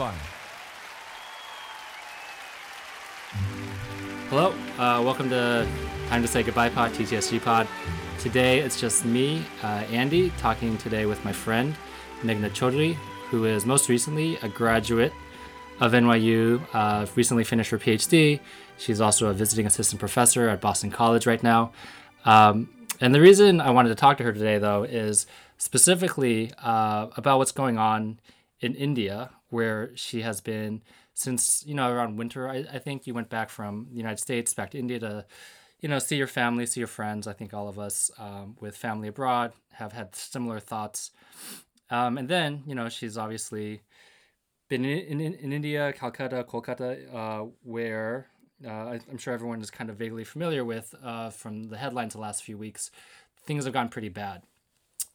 goodbye. Hello, uh, welcome to Time to Say Goodbye Pod, TTSG Pod. Today it's just me, uh, Andy, talking today with my friend Meghna Chaudhry, who is most recently a graduate of NYU, uh, recently finished her PhD. She's also a visiting assistant professor at Boston College right now. Um, and the reason I wanted to talk to her today, though, is specifically uh, about what's going on in India, where she has been since you know around winter. I, I think you went back from the United States back to India to you know see your family, see your friends. I think all of us um, with family abroad have had similar thoughts. Um, and then you know she's obviously been in, in, in India, Calcutta, Kolkata, uh, where uh, I'm sure everyone is kind of vaguely familiar with uh, from the headlines the last few weeks. Things have gone pretty bad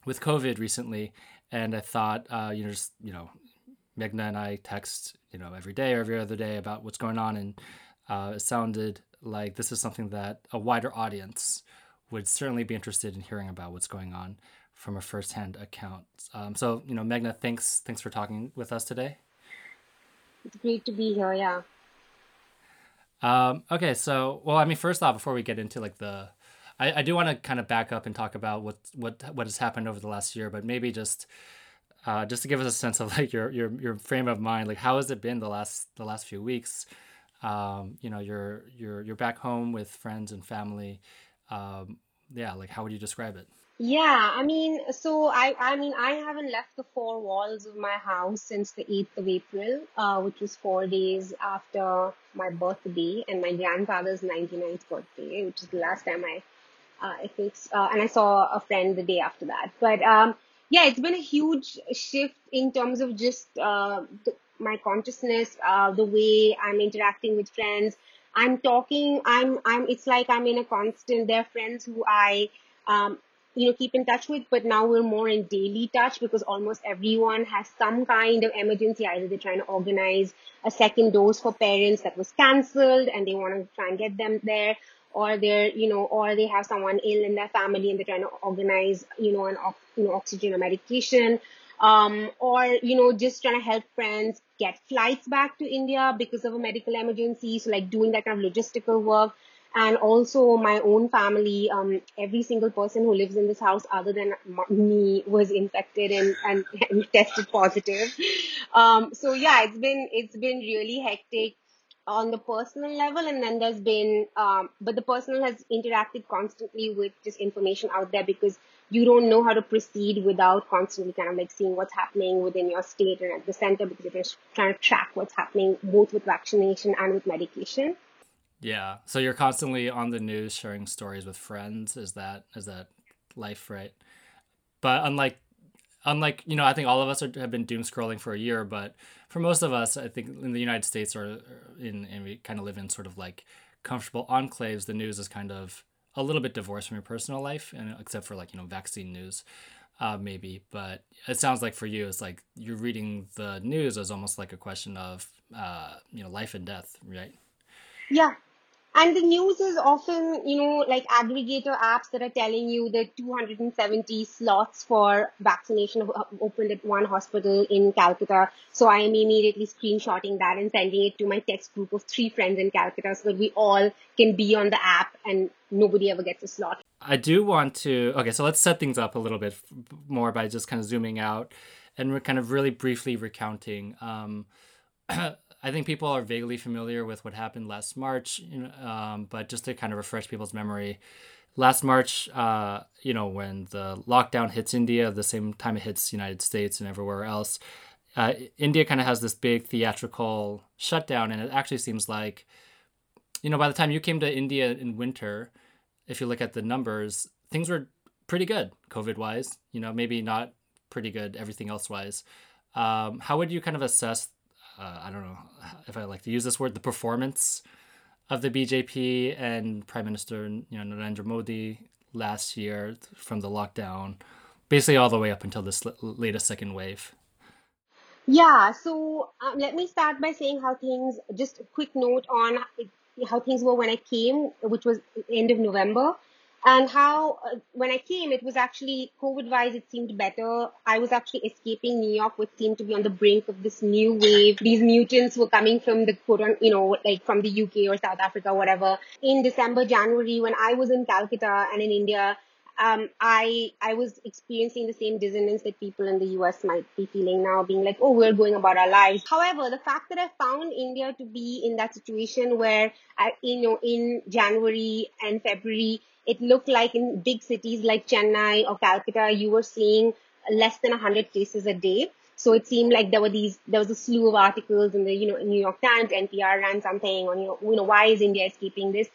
with COVID recently, and I thought, uh, you know, just you know, Meghna and I text, you know, every day or every other day about what's going on, and uh, it sounded like this is something that a wider audience would certainly be interested in hearing about what's going on from a firsthand account. Um, so, you know, Meghna, thanks, thanks for talking with us today. It's great to be here. Yeah. Um, okay, so well, I mean, first off, before we get into like the, I, I do want to kind of back up and talk about what what what has happened over the last year, but maybe just uh, just to give us a sense of like your your your frame of mind, like how has it been the last the last few weeks? Um, you know, you're you're you're back home with friends and family. Um, yeah, like how would you describe it? Yeah, I mean, so I, I mean, I haven't left the four walls of my house since the 8th of April, uh, which was four days after my birthday and my grandfather's 99th birthday, which is the last time I, uh, I think, uh, and I saw a friend the day after that. But, um, yeah, it's been a huge shift in terms of just, uh, my consciousness, uh, the way I'm interacting with friends. I'm talking, I'm, I'm, it's like I'm in a constant, there are friends who I, um, you know, keep in touch with, but now we're more in daily touch because almost everyone has some kind of emergency. Either they're trying to organize a second dose for parents that was cancelled and they want to try and get them there, or they're, you know, or they have someone ill in their family and they're trying to organize, you know, an, you know, oxygen or medication. Um, or, you know, just trying to help friends get flights back to India because of a medical emergency. So like doing that kind of logistical work and also my own family um, every single person who lives in this house other than me was infected and, and, and tested positive um, so yeah it's been it's been really hectic on the personal level and then there's been um, but the personal has interacted constantly with just information out there because you don't know how to proceed without constantly kind of like seeing what's happening within your state and at the center because you're trying to track what's happening both with vaccination and with medication yeah. So you're constantly on the news sharing stories with friends. Is that is that life, right? But unlike unlike you know, I think all of us are, have been doom scrolling for a year, but for most of us, I think in the United States or in and we kind of live in sort of like comfortable enclaves. The news is kind of a little bit divorced from your personal life, and except for like you know vaccine news. Uh, maybe, but it sounds like for you, it's like you're reading the news as almost like a question of, uh, you know, life and death, right? Yeah, and the news is often, you know, like aggregator apps that are telling you that 270 slots for vaccination have opened at one hospital in Calcutta. So I am immediately screenshotting that and sending it to my text group of three friends in Calcutta so that we all can be on the app and nobody ever gets a slot. I do want to, okay, so let's set things up a little bit more by just kind of zooming out and we're kind of really briefly recounting. Um, I think people are vaguely familiar with what happened last March, you know, um, but just to kind of refresh people's memory, last March, uh, you know, when the lockdown hits India, the same time it hits United States and everywhere else, uh, India kind of has this big theatrical shutdown, and it actually seems like, you know, by the time you came to India in winter, if you look at the numbers, things were pretty good COVID wise. You know, maybe not pretty good everything else wise. Um, how would you kind of assess uh, I don't know if I like to use this word, the performance of the BJP and Prime Minister you know Narendra Modi last year from the lockdown, basically all the way up until this latest second wave. Yeah, so um, let me start by saying how things. Just a quick note on how things were when I came, which was end of November. And how uh, when I came, it was actually COVID wise, it seemed better. I was actually escaping New York, which seemed to be on the brink of this new wave. These mutants were coming from the you know, like from the UK or South Africa, whatever. In December, January, when I was in Calcutta and in India, um, I I was experiencing the same dissonance that people in the US might be feeling now, being like, oh, we're going about our lives. However, the fact that I found India to be in that situation where, I, you know, in January and February, it looked like in big cities like Chennai or Calcutta, you were seeing less than 100 cases a day. So it seemed like there were these, there was a slew of articles in the, you know, New York Times, NPR ran something on, you know, you know, why is India escaping this?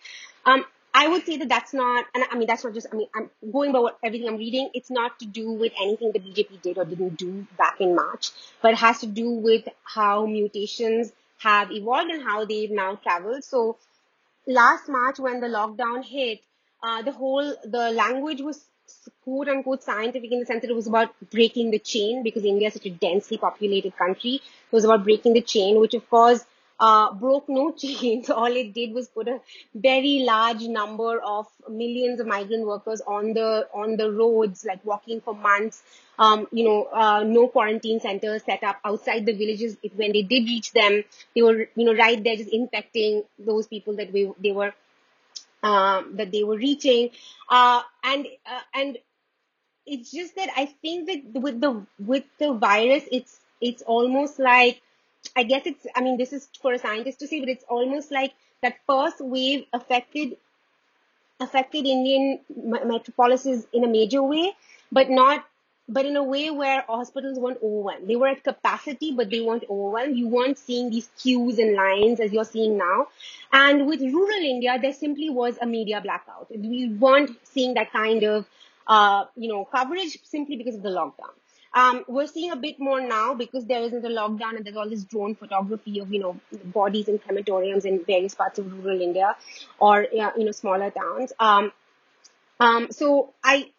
Um, I would say that that's not, and I mean, that's not just, I mean, I'm going by what everything I'm reading. It's not to do with anything the BJP did or didn't do back in March, but it has to do with how mutations have evolved and how they've now traveled. So last March when the lockdown hit, uh, the whole, the language was quote unquote scientific in the sense that it was about breaking the chain because India is such a densely populated country. It was about breaking the chain, which of course uh, broke no chains. All it did was put a very large number of millions of migrant workers on the on the roads, like walking for months. Um, you know, uh, no quarantine centers set up outside the villages. When they did reach them, they were you know right there just infecting those people that we they were um, that they were reaching, uh, and uh, and it's just that I think that with the with the virus, it's it's almost like I guess it's, I mean, this is for a scientist to say, but it's almost like that first wave affected affected Indian metropolises in a major way, but not, but in a way where hospitals weren't overwhelmed. They were at capacity, but they weren't overwhelmed. You weren't seeing these queues and lines as you're seeing now. And with rural India, there simply was a media blackout. We weren't seeing that kind of, uh, you know, coverage simply because of the lockdown. Um, we're seeing a bit more now because there isn't a lockdown and there's all this drone photography of, you know, bodies in crematoriums in various parts of rural India or, you know, smaller towns. Um, um, so I,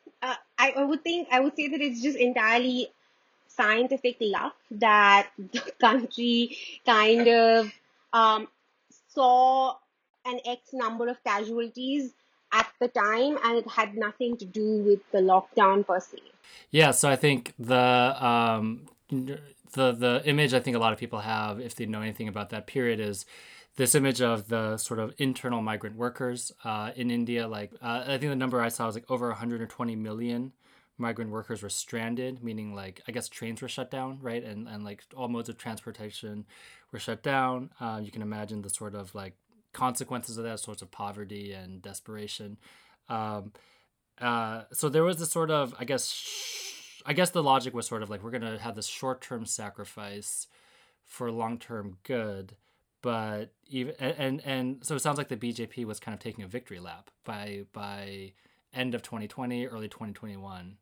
I, I would think, I would say that it's just entirely scientific luck that the country kind of, um, saw an X number of casualties at the time and it had nothing to do with the lockdown per se. Yeah, so I think the um, the the image I think a lot of people have, if they know anything about that period, is this image of the sort of internal migrant workers uh, in India. Like uh, I think the number I saw was like over 120 million migrant workers were stranded, meaning like I guess trains were shut down, right, and and like all modes of transportation were shut down. Uh, you can imagine the sort of like consequences of that sorts of poverty and desperation. Um, uh, so there was this sort of, I guess, sh- I guess the logic was sort of like we're gonna have this short term sacrifice for long term good, but even and, and so it sounds like the BJP was kind of taking a victory lap by by end of 2020, early 2021.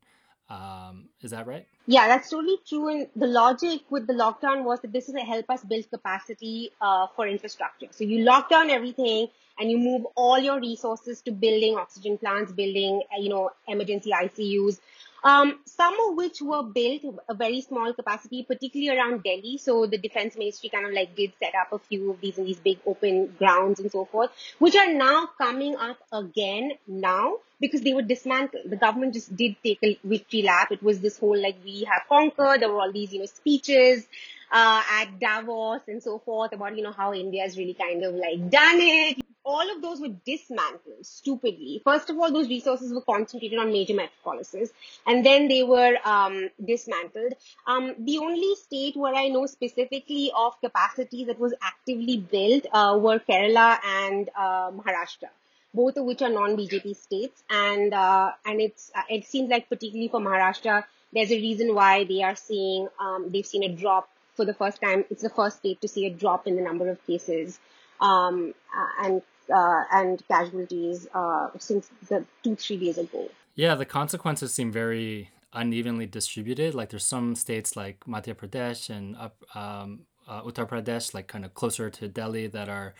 Um, is that right? Yeah, that's totally true. And the logic with the lockdown was that this is to help us build capacity uh, for infrastructure. So you lock down everything and you move all your resources to building oxygen plants, building, you know, emergency ICUs. Um, some of which were built a very small capacity, particularly around Delhi. So the defense ministry kind of like did set up a few of these in these big open grounds and so forth, which are now coming up again now because they were dismantled. The government just did take a victory lap. It was this whole like we have conquered. There were all these, you know, speeches uh, at Davos and so forth about, you know, how India has really kind of like done it. All of those were dismantled stupidly. First of all, those resources were concentrated on major metropolises and then they were um, dismantled. Um, the only state where I know specifically of capacity that was actively built uh, were Kerala and uh, Maharashtra both of which are non-BJP states, and uh, and it's uh, it seems like particularly for Maharashtra, there's a reason why they are seeing um, they've seen a drop for the first time. It's the first state to see a drop in the number of cases um, and uh, and casualties uh, since the two three days ago. Yeah, the consequences seem very unevenly distributed. Like there's some states like Madhya Pradesh and up um, uh, Uttar Pradesh, like kind of closer to Delhi, that are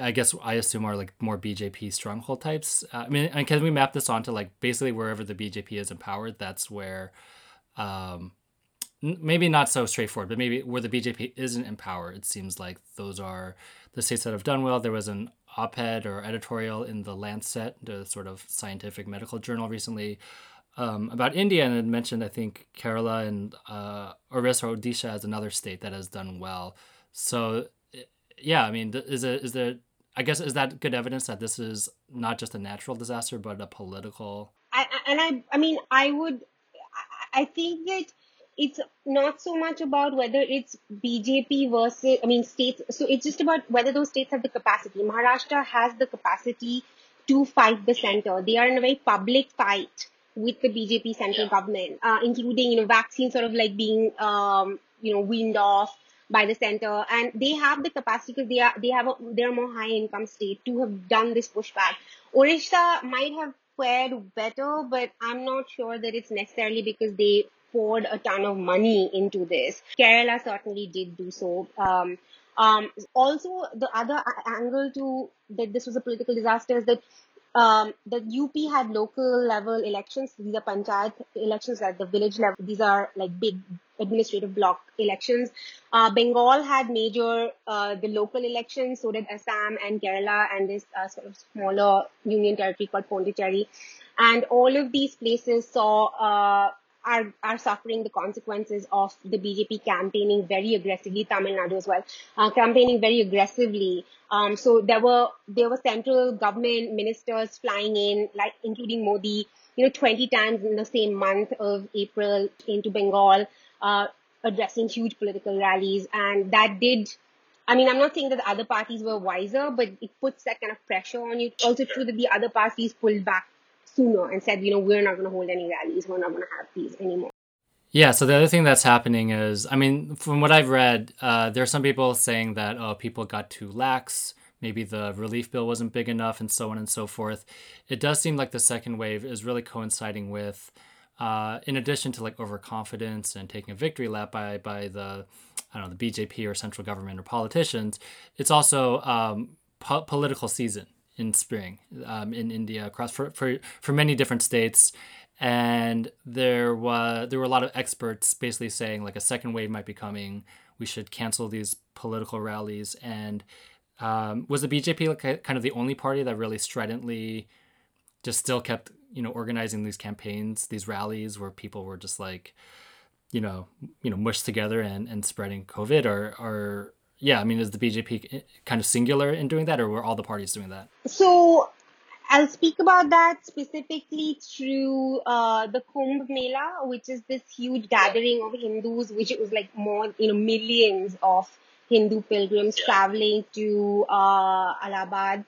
I guess I assume are like more BJP stronghold types. Uh, I mean, and can we map this onto like basically wherever the BJP is empowered? That's where, um, maybe not so straightforward, but maybe where the BJP isn't in power, it seems like those are the states that have done well. There was an op-ed or editorial in the Lancet, the sort of scientific medical journal recently, um, about India, and it mentioned I think Kerala and uh, Orissa or Odisha as another state that has done well. So, yeah, I mean, is it is there? I guess is that good evidence that this is not just a natural disaster but a political? I, and I, I mean, I would, I think that it's not so much about whether it's BJP versus, I mean, states. So it's just about whether those states have the capacity. Maharashtra has the capacity to fight the center. They are in a very public fight with the BJP central yeah. government, uh, including, you know, vaccines sort of like being, um, you know, weaned off by the center. And they have the capacity because they are, they have a, they're a more high income state to have done this pushback. Orissa might have fared better, but I'm not sure that it's necessarily because they poured a ton of money into this. Kerala certainly did do so. Um, um, also, the other angle to that this was a political disaster is that um, the UP had local level elections. These are panchayat elections at the village level. These are like big administrative block elections. Uh, Bengal had major uh, the local elections. So did Assam and Kerala and this uh, sort of smaller union territory called Pondicherry. And all of these places saw uh, are are suffering the consequences of the BJP campaigning very aggressively. Tamil Nadu as well, uh, campaigning very aggressively. Um, so there were there were central government ministers flying in, like including Modi, you know, 20 times in the same month of April into Bengal, uh, addressing huge political rallies, and that did. I mean, I'm not saying that the other parties were wiser, but it puts that kind of pressure on you. Also true that the other parties pulled back sooner and said, you know, we're not going to hold any rallies. We're not going to have these anymore. Yeah. So the other thing that's happening is, I mean, from what I've read, uh, there are some people saying that oh, people got too lax. Maybe the relief bill wasn't big enough, and so on and so forth. It does seem like the second wave is really coinciding with, uh, in addition to like overconfidence and taking a victory lap by by the, I don't know, the BJP or central government or politicians. It's also um, po- political season in spring um, in India across for, for, for many different states. And there was there were a lot of experts basically saying like a second wave might be coming. We should cancel these political rallies. And um, was the BJP like kind of the only party that really stridently just still kept you know organizing these campaigns, these rallies where people were just like, you know, you know, mushed together and, and spreading COVID, or or yeah, I mean, is the BJP kind of singular in doing that, or were all the parties doing that? So I'll speak about that specifically through uh, the Kumbh Mela, which is this huge gathering of Hindus, which it was like more, you know, millions of Hindu pilgrims traveling to uh, Allahabad.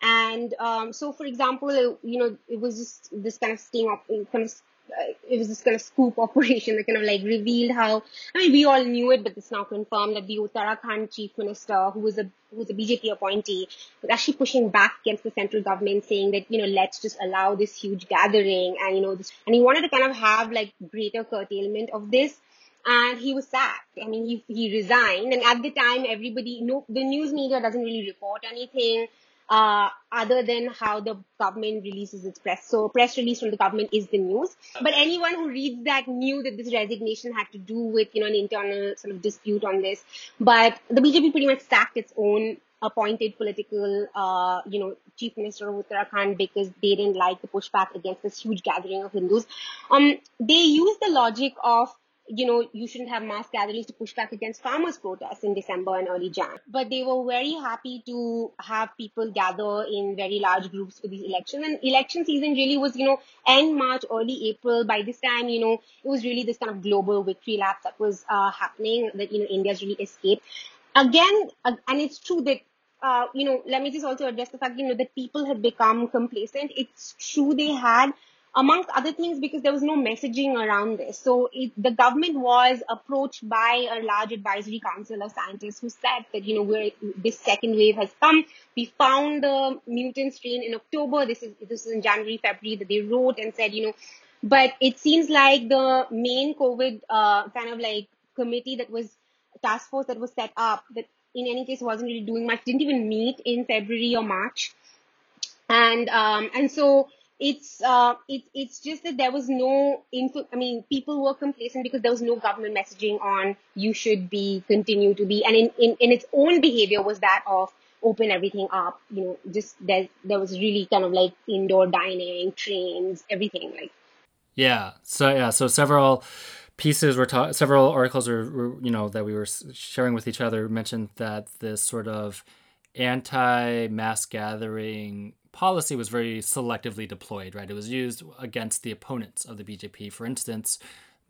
And um, so, for example, you know, it was just this kind of sting up, kind of uh, it was this kind of scoop operation that kind of like revealed how I mean we all knew it, but it's now confirmed that the Uttarakhand chief minister, who was a who was a BJP appointee, was actually pushing back against the central government, saying that you know let's just allow this huge gathering, and you know this, and he wanted to kind of have like greater curtailment of this. And he was sacked. I mean, he, he resigned. And at the time, everybody, no, the news media doesn't really report anything uh, other than how the government releases its press. So press release from the government is the news. But anyone who reads that knew that this resignation had to do with, you know, an internal sort of dispute on this. But the BJP pretty much sacked its own appointed political, uh, you know, chief minister of Uttarakhand because they didn't like the pushback against this huge gathering of Hindus. Um, they used the logic of you know, you shouldn't have mass gatherings to push back against farmers' protests in December and early Jan. But they were very happy to have people gather in very large groups for these elections. And election season really was, you know, end March, early April. By this time, you know, it was really this kind of global victory lap that was uh, happening that, you know, India's really escaped. Again, uh, and it's true that uh, you know, let me just also address the fact, you know, that people had become complacent. It's true they had amongst other things because there was no messaging around this. So it, the government was approached by a large advisory council of scientists who said that, you know, we're, this second wave has come. We found the mutant strain in October. This is, this is in January, February that they wrote and said, you know, but it seems like the main COVID, uh, kind of like committee that was task force that was set up that in any case wasn't really doing much, didn't even meet in February or March. And, um, and so, it's uh, it's it's just that there was no info. I mean, people were complacent because there was no government messaging on you should be continue to be, and in in, in its own behavior was that of open everything up. You know, just there there was really kind of like indoor dining, trains, everything like. Yeah. So yeah. So several pieces were taught. Several articles were, were you know that we were sharing with each other mentioned that this sort of anti mass gathering policy was very selectively deployed. Right. It was used against the opponents of the BJP. For instance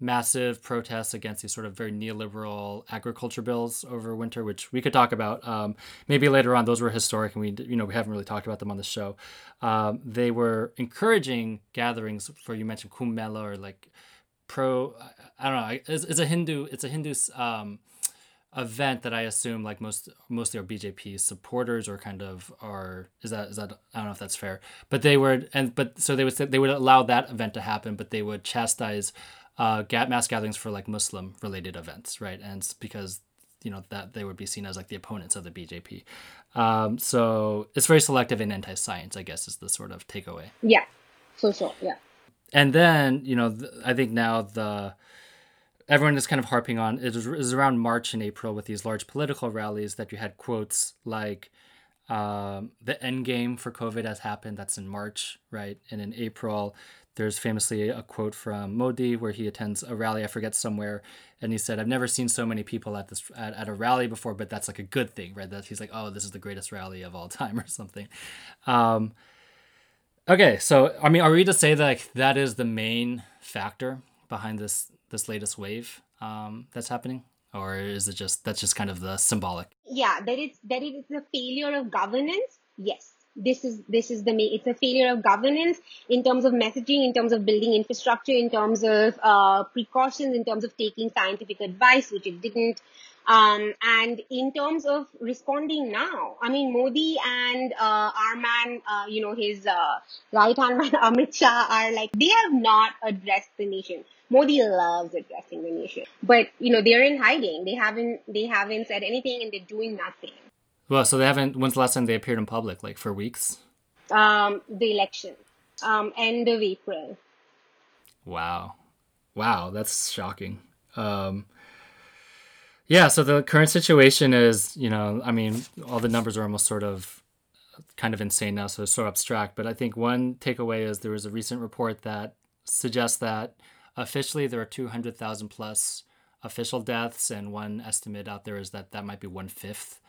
massive protests against these sort of very neoliberal agriculture bills over winter, which we could talk about um, maybe later on. Those were historic, and we you know we haven't really talked about them on the show. Um, they were encouraging gatherings for you mentioned Kumbh Mela or like pro. I don't know. It's, it's a Hindu. It's a Hindu. Um, event that I assume like most mostly are BJP supporters or kind of are is that is that I don't know if that's fair but they were and but so they would say they would allow that event to happen but they would chastise uh, mass gatherings for like Muslim related events, right? And it's because you know that they would be seen as like the opponents of the BJP. Um, so it's very selective in anti-science, I guess, is the sort of takeaway. Yeah, for sure. Yeah. And then you know, th- I think now the everyone is kind of harping on it was around March and April with these large political rallies that you had quotes like um, the end game for COVID has happened. That's in March, right? And in April, there's famously a quote from Modi where he attends a rally, I forget somewhere, and he said, "I've never seen so many people at this at, at a rally before, but that's like a good thing, right? That he's like, oh, this is the greatest rally of all time or something." Um, okay, so I mean, are we to say that like, that is the main factor behind this this latest wave um, that's happening? Or is it just that's just kind of the symbolic? Yeah, that it's that it is a failure of governance. Yes, this is this is the main. it's a failure of governance in terms of messaging in terms of building infrastructure in terms of uh, precautions in terms of taking scientific advice which it didn't um, and in terms of responding now i mean modi and uh, our man uh, you know his uh, right hand man amit shah are like they have not addressed the nation Modi loves addressing the nation, but you know they're in hiding. They haven't they haven't said anything, and they're doing nothing. Well, so they haven't. When's the last time they appeared in public? Like for weeks? Um, the election, um, end of April. Wow, wow, that's shocking. Um, yeah. So the current situation is, you know, I mean, all the numbers are almost sort of kind of insane now, so it's so abstract. But I think one takeaway is there was a recent report that suggests that officially there are two hundred thousand plus official deaths, and one estimate out there is that that might be one fifth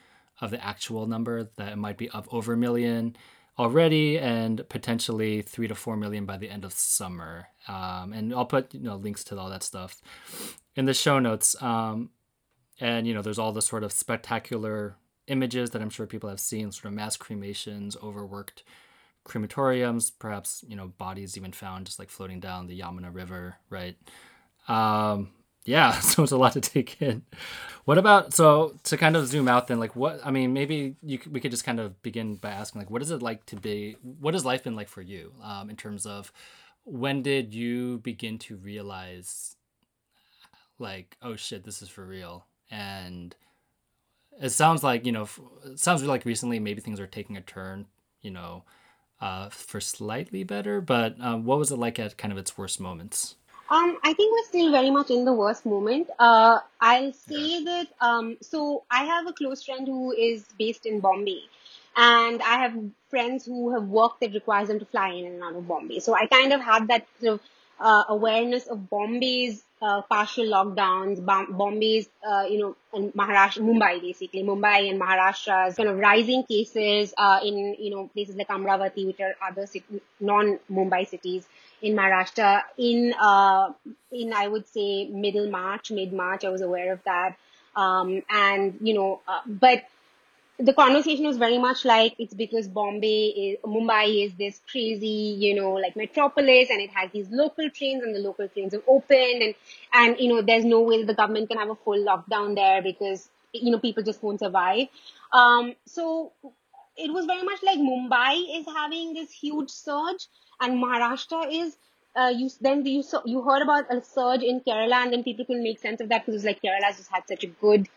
of the actual number that it might be up over a million already and potentially three to four million by the end of summer. Um, and I'll put you know links to all that stuff in the show notes. Um, and you know, there's all the sort of spectacular images that I'm sure people have seen, sort of mass cremations, overworked crematoriums, perhaps you know bodies even found just like floating down the Yamuna River, right? Um, yeah, so it's a lot to take in. What about so to kind of zoom out then? Like, what I mean, maybe you we could just kind of begin by asking like, what is it like to be? What has life been like for you um, in terms of when did you begin to realize like, oh shit, this is for real? And it sounds like you know, it sounds like recently maybe things are taking a turn. You know, uh, for slightly better. But um, what was it like at kind of its worst moments? Um, I think we're still very much in the worst moment. Uh, I'll say that, um, so I have a close friend who is based in Bombay and I have friends who have work that requires them to fly in and out of Bombay. So I kind of had that sort of, uh, awareness of Bombay's, uh, partial lockdowns, Bombay's, uh, you know, and Maharashtra, Mumbai basically, Mumbai and Maharashtra's kind of rising cases, uh, in, you know, places like Amravati, which are other non-Mumbai cities in Maharashtra in uh, in I would say middle March, mid March. I was aware of that, um, and you know, uh, but the conversation was very much like it's because Bombay is Mumbai is this crazy, you know, like metropolis, and it has these local trains, and the local trains have opened, and and you know, there's no way the government can have a full lockdown there because you know people just won't survive. Um, so it was very much like Mumbai is having this huge surge and Maharashtra is uh, you then you saw, you heard about a surge in Kerala, and then people couldn't make sense of that because it was like Kerala just had such a good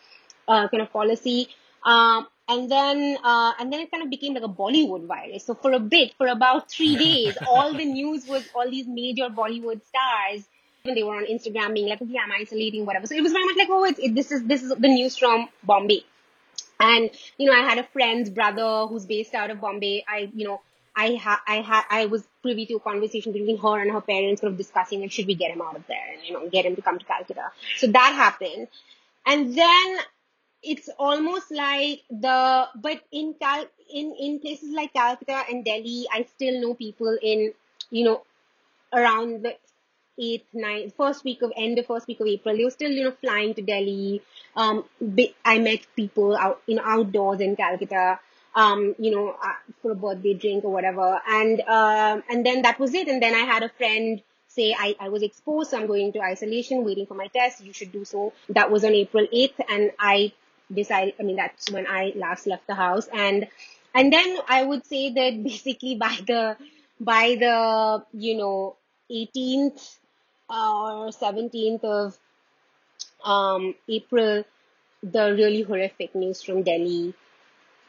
uh, kind of policy. Um, and then uh, and then it kind of became like a Bollywood virus. So for a bit, for about three days, all the news was all these major Bollywood stars. When they were on Instagram being like, okay, I'm isolating, whatever. So it was very much like, oh, it's, it, this is this is the news from Bombay. And, you know, I had a friend's brother who's based out of Bombay. I, you know, I ha- I ha- I was privy to a conversation between her and her parents sort of discussing like should we get him out of there and you know get him to come to Calcutta. So that happened. And then it's almost like the but in Cal in in places like Calcutta and Delhi, I still know people in you know around the eighth, ninth, first week of end of first week of April. They were still you know flying to Delhi. Um, I met people out in outdoors in Calcutta. Um, you know, uh, for a birthday drink or whatever, and um, and then that was it. And then I had a friend say I, I was exposed, so I'm going to isolation, waiting for my test. You should do so. That was on April 8th, and I decided, I mean, that's when I last left the house. And, and then I would say that basically by the, by the, you know, 18th or 17th of um, April, the really horrific news from Delhi,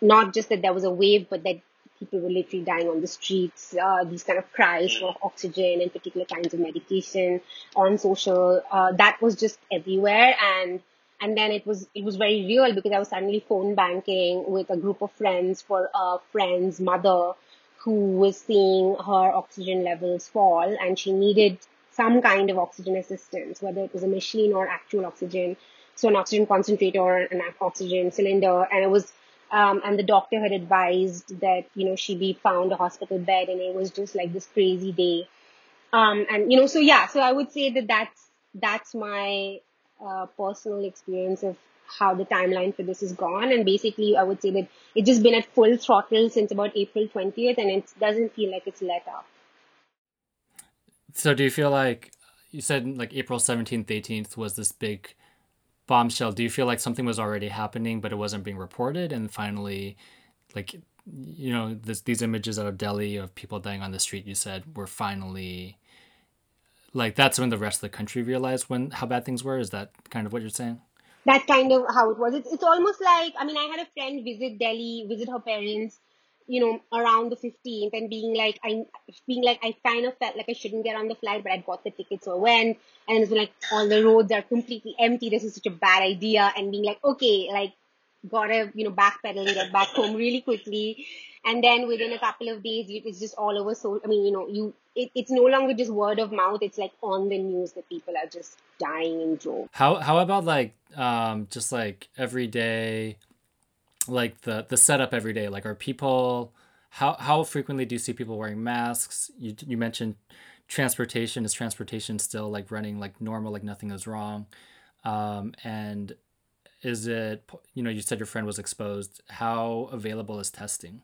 not just that there was a wave, but that people were literally dying on the streets, uh, these kind of cries for oxygen and particular kinds of medication on social, uh, that was just everywhere. And and then it was it was very real because I was suddenly phone banking with a group of friends for a friend's mother who was seeing her oxygen levels fall and she needed some kind of oxygen assistance, whether it was a machine or actual oxygen, so an oxygen concentrator or an oxygen cylinder, and it was. Um, and the doctor had advised that you know she be found a hospital bed, and it was just like this crazy day. Um, and you know, so yeah, so I would say that that's that's my personal experience of how the timeline for this is gone. And basically, I would say that it's just been at full throttle since about April 20th, and it doesn't feel like it's let up. So, do you feel like you said like April 17th, 18th was this big bombshell? Do you feel like something was already happening, but it wasn't being reported? And finally, like, you know, this, these images out of Delhi of people dying on the street, you said, were finally like that's when the rest of the country realized when how bad things were. Is that kind of what you're saying? That's kind of how it was. It's it's almost like I mean I had a friend visit Delhi, visit her parents, you know, around the 15th, and being like I being like I kind of felt like I shouldn't get on the flight, but I bought the ticket, so I went. And it's like all the roads are completely empty. This is such a bad idea, and being like okay, like gotta you know backpedal and get back home really quickly. And then within a couple of days it's just all over so i mean you know you it, it's no longer just word of mouth. It's like on the news that people are just dying in droves. How how about like um just like every day like the the setup every day? Like are people how how frequently do you see people wearing masks? You you mentioned transportation. Is transportation still like running like normal like nothing is wrong? Um and is it you know you said your friend was exposed how available is testing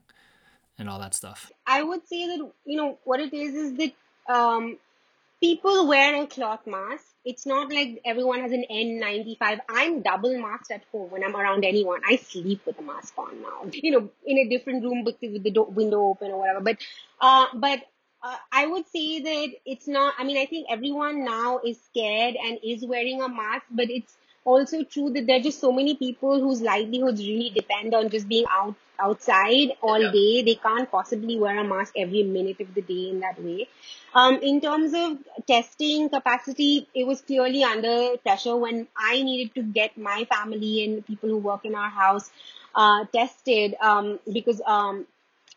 and all that stuff? I would say that, you know, what it is is that um, people wear a cloth mask. It's not like everyone has an N95. I'm double masked at home when I'm around anyone. I sleep with a mask on now, you know, in a different room with the, with the do- window open or whatever. But, uh, but uh, I would say that it's not, I mean, I think everyone now is scared and is wearing a mask, but it's also true that there are just so many people whose livelihoods really depend on just being out outside all yeah. day. They can't possibly wear a mask every minute of the day in that way. Um, in terms of testing capacity, it was clearly under pressure when I needed to get my family and people who work in our house uh, tested um, because um,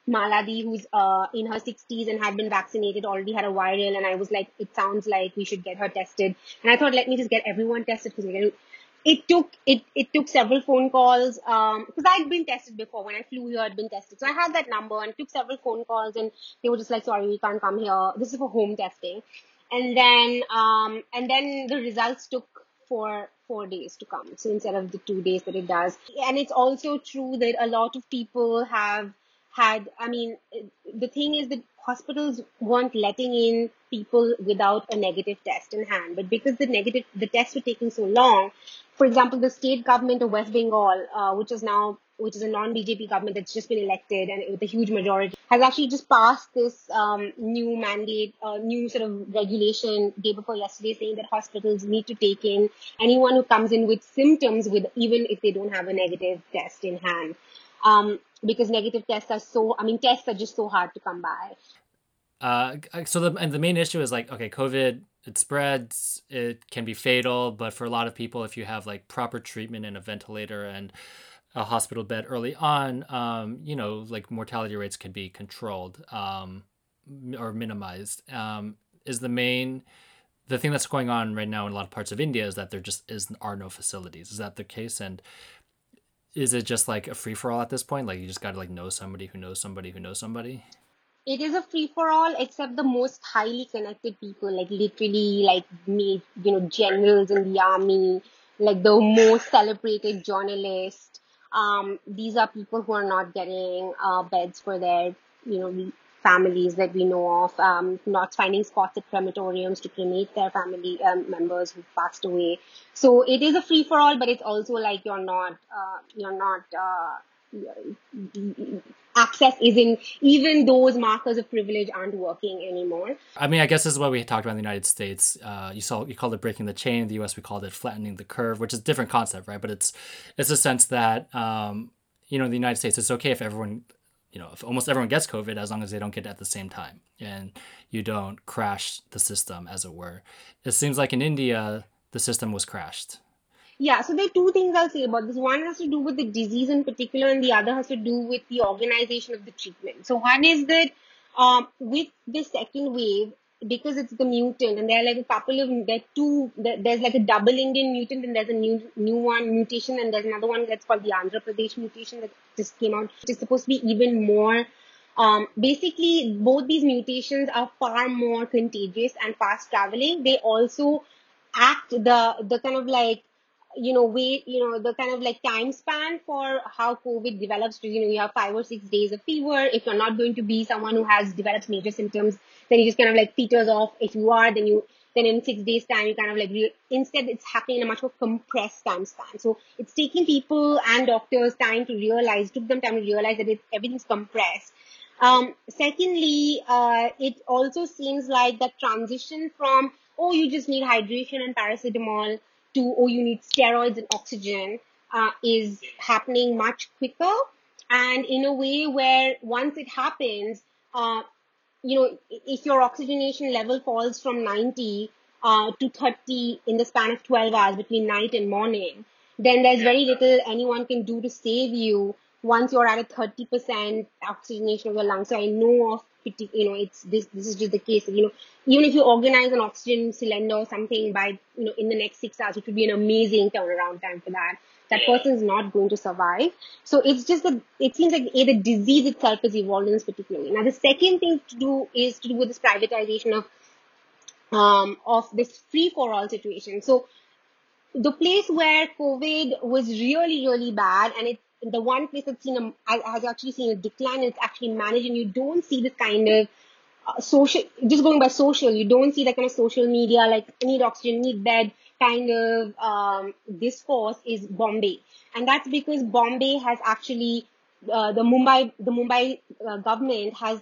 Maladi, who's uh, in her 60s and had been vaccinated, already had a viral, and I was like, it sounds like we should get her tested. And I thought, let me just get everyone tested because we're going to it took it it took several phone calls um because I'd been tested before. When I flew here I'd been tested. So I had that number and took several phone calls and they were just like sorry we can't come here. This is for home testing. And then um and then the results took for four days to come. So instead of the two days that it does. And it's also true that a lot of people have had I mean the thing is that hospitals weren't letting in people without a negative test in hand. But because the negative the tests were taking so long for example, the state government of West Bengal, uh, which is now which is a non-BJP government that's just been elected and with a huge majority, has actually just passed this um, new mandate, uh, new sort of regulation day before yesterday, saying that hospitals need to take in anyone who comes in with symptoms, with even if they don't have a negative test in hand, um, because negative tests are so. I mean, tests are just so hard to come by. Uh, so the and the main issue is like okay, COVID it spreads, it can be fatal, but for a lot of people, if you have like proper treatment and a ventilator and a hospital bed early on, um, you know, like mortality rates can be controlled um, or minimized. Um, is the main the thing that's going on right now in a lot of parts of India is that there just is are no facilities. Is that the case? And is it just like a free for all at this point? Like you just got to like know somebody who knows somebody who knows somebody. It is a free for all, except the most highly connected people, like literally, like me, you know, generals in the army, like the most celebrated journalists. Um, these are people who are not getting uh, beds for their, you know, families that we know of, um, not finding spots at crematoriums to cremate their family um, members who passed away. So it is a free for all, but it's also like you're not, uh, you're not, uh, access isn't even those markers of privilege aren't working anymore i mean i guess this is what we talked about in the united states uh, you saw you called it breaking the chain in the us we called it flattening the curve which is a different concept right but it's it's a sense that um, you know in the united states it's okay if everyone you know, if almost everyone gets COVID as long as they don't get it at the same time and you don't crash the system, as it were. It seems like in India, the system was crashed. Yeah, so there are two things I'll say about this. One has to do with the disease in particular, and the other has to do with the organization of the treatment. So one is that um, with the second wave, because it's the mutant and there are like a couple of there two there's like a double indian mutant and there's a new new one mutation and there's another one that's called the andhra pradesh mutation that just came out which is supposed to be even more um, basically both these mutations are far more contagious and fast traveling they also act the the kind of like you know, we, you know, the kind of like time span for how COVID develops to, you know, you have five or six days of fever. If you're not going to be someone who has developed major symptoms, then you just kind of like peters off. If you are, then you, then in six days time, you kind of like, re- instead it's happening in a much more compressed time span. So it's taking people and doctors time to realize, took them time to realize that it, everything's compressed. Um, secondly, uh, it also seems like that transition from, oh, you just need hydration and paracetamol to, oh, you need steroids and oxygen, uh, is happening much quicker and in a way where once it happens, uh, you know, if your oxygenation level falls from 90 uh, to 30 in the span of 12 hours between night and morning, then there's very little anyone can do to save you once you're at a 30% oxygenation of your lungs. So I know of, you know, it's this, this is just the case. You know, even if you organize an oxygen cylinder or something by, you know, in the next six hours, it would be an amazing turnaround time for that. That person is not going to survive. So it's just that it seems like a, the disease itself is evolved in this particular way. Now, the second thing to do is to do with this privatization of, um, of this free for all situation. So the place where COVID was really, really bad and it the one place that's seen a, has actually seen a decline it's actually managed and you don't see this kind of uh, social just going by social you don't see that kind of social media like need oxygen need bed kind of um, discourse is bombay. And that's because bombay has actually uh, the mumbai the mumbai uh, government has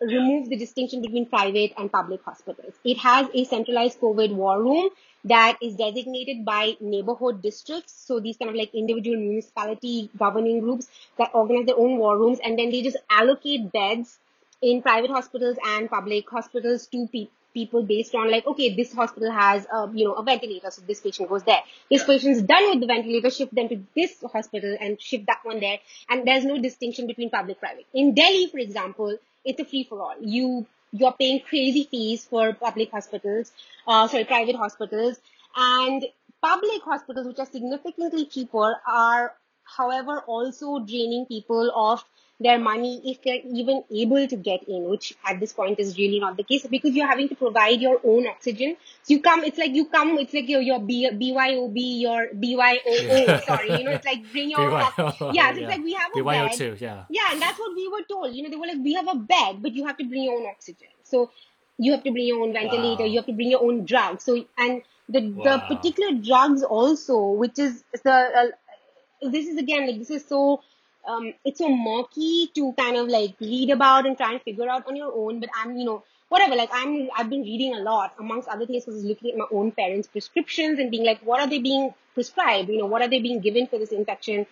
removed the distinction between private and public hospitals. It has a centralized covid war room that is designated by neighborhood districts. So these kind of like individual municipality governing groups that organize their own war rooms and then they just allocate beds in private hospitals and public hospitals to pe- people based on like, okay, this hospital has a, you know, a ventilator. So this patient goes there. This patient's done with the ventilator, shift them to this hospital and shift that one there. And there's no distinction between public private. In Delhi, for example, it's a free for all. You you're paying crazy fees for public hospitals, uh, sorry, private hospitals, and public hospitals, which are significantly cheaper, are, however, also draining people of their money if they're even able to get in, which at this point is really not the case because you're having to provide your own oxygen. So you come, it's like you come, it's like your, your B, BYOB, your BYOO, sorry, you know, it's like bring your, yeah, so it's yeah. like we have a BYO2, bed. yeah. Yeah, and that's what we were told. You know, they were like, we have a bed, but you have to bring your own oxygen. So you have to bring your own ventilator, wow. you have to bring your own drugs. So, and the, wow. the particular drugs also, which is the, uh, this is again, like, this is so, um, it's so murky to kind of like read about and try and figure out on your own. But I'm, you know, whatever, like I'm, I've been reading a lot amongst other things because looking at my own parents' prescriptions and being like, what are they being prescribed? You know, what are they being given for this infection?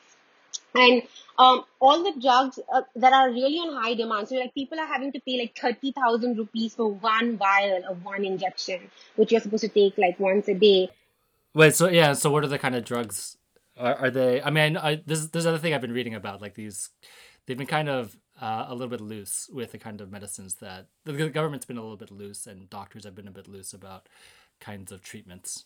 And um, all the drugs uh, that are really on high demand. So like people are having to pay like 30,000 rupees for one vial of one injection, which you're supposed to take like once a day. Wait, so yeah, so what are the kind of drugs Are, are they? I mean, I, this this other thing I've been reading about, like these, they've been kind of uh, a little bit loose with the kind of medicines that the government's been a little bit loose, and doctors have been a bit loose about kinds of treatments.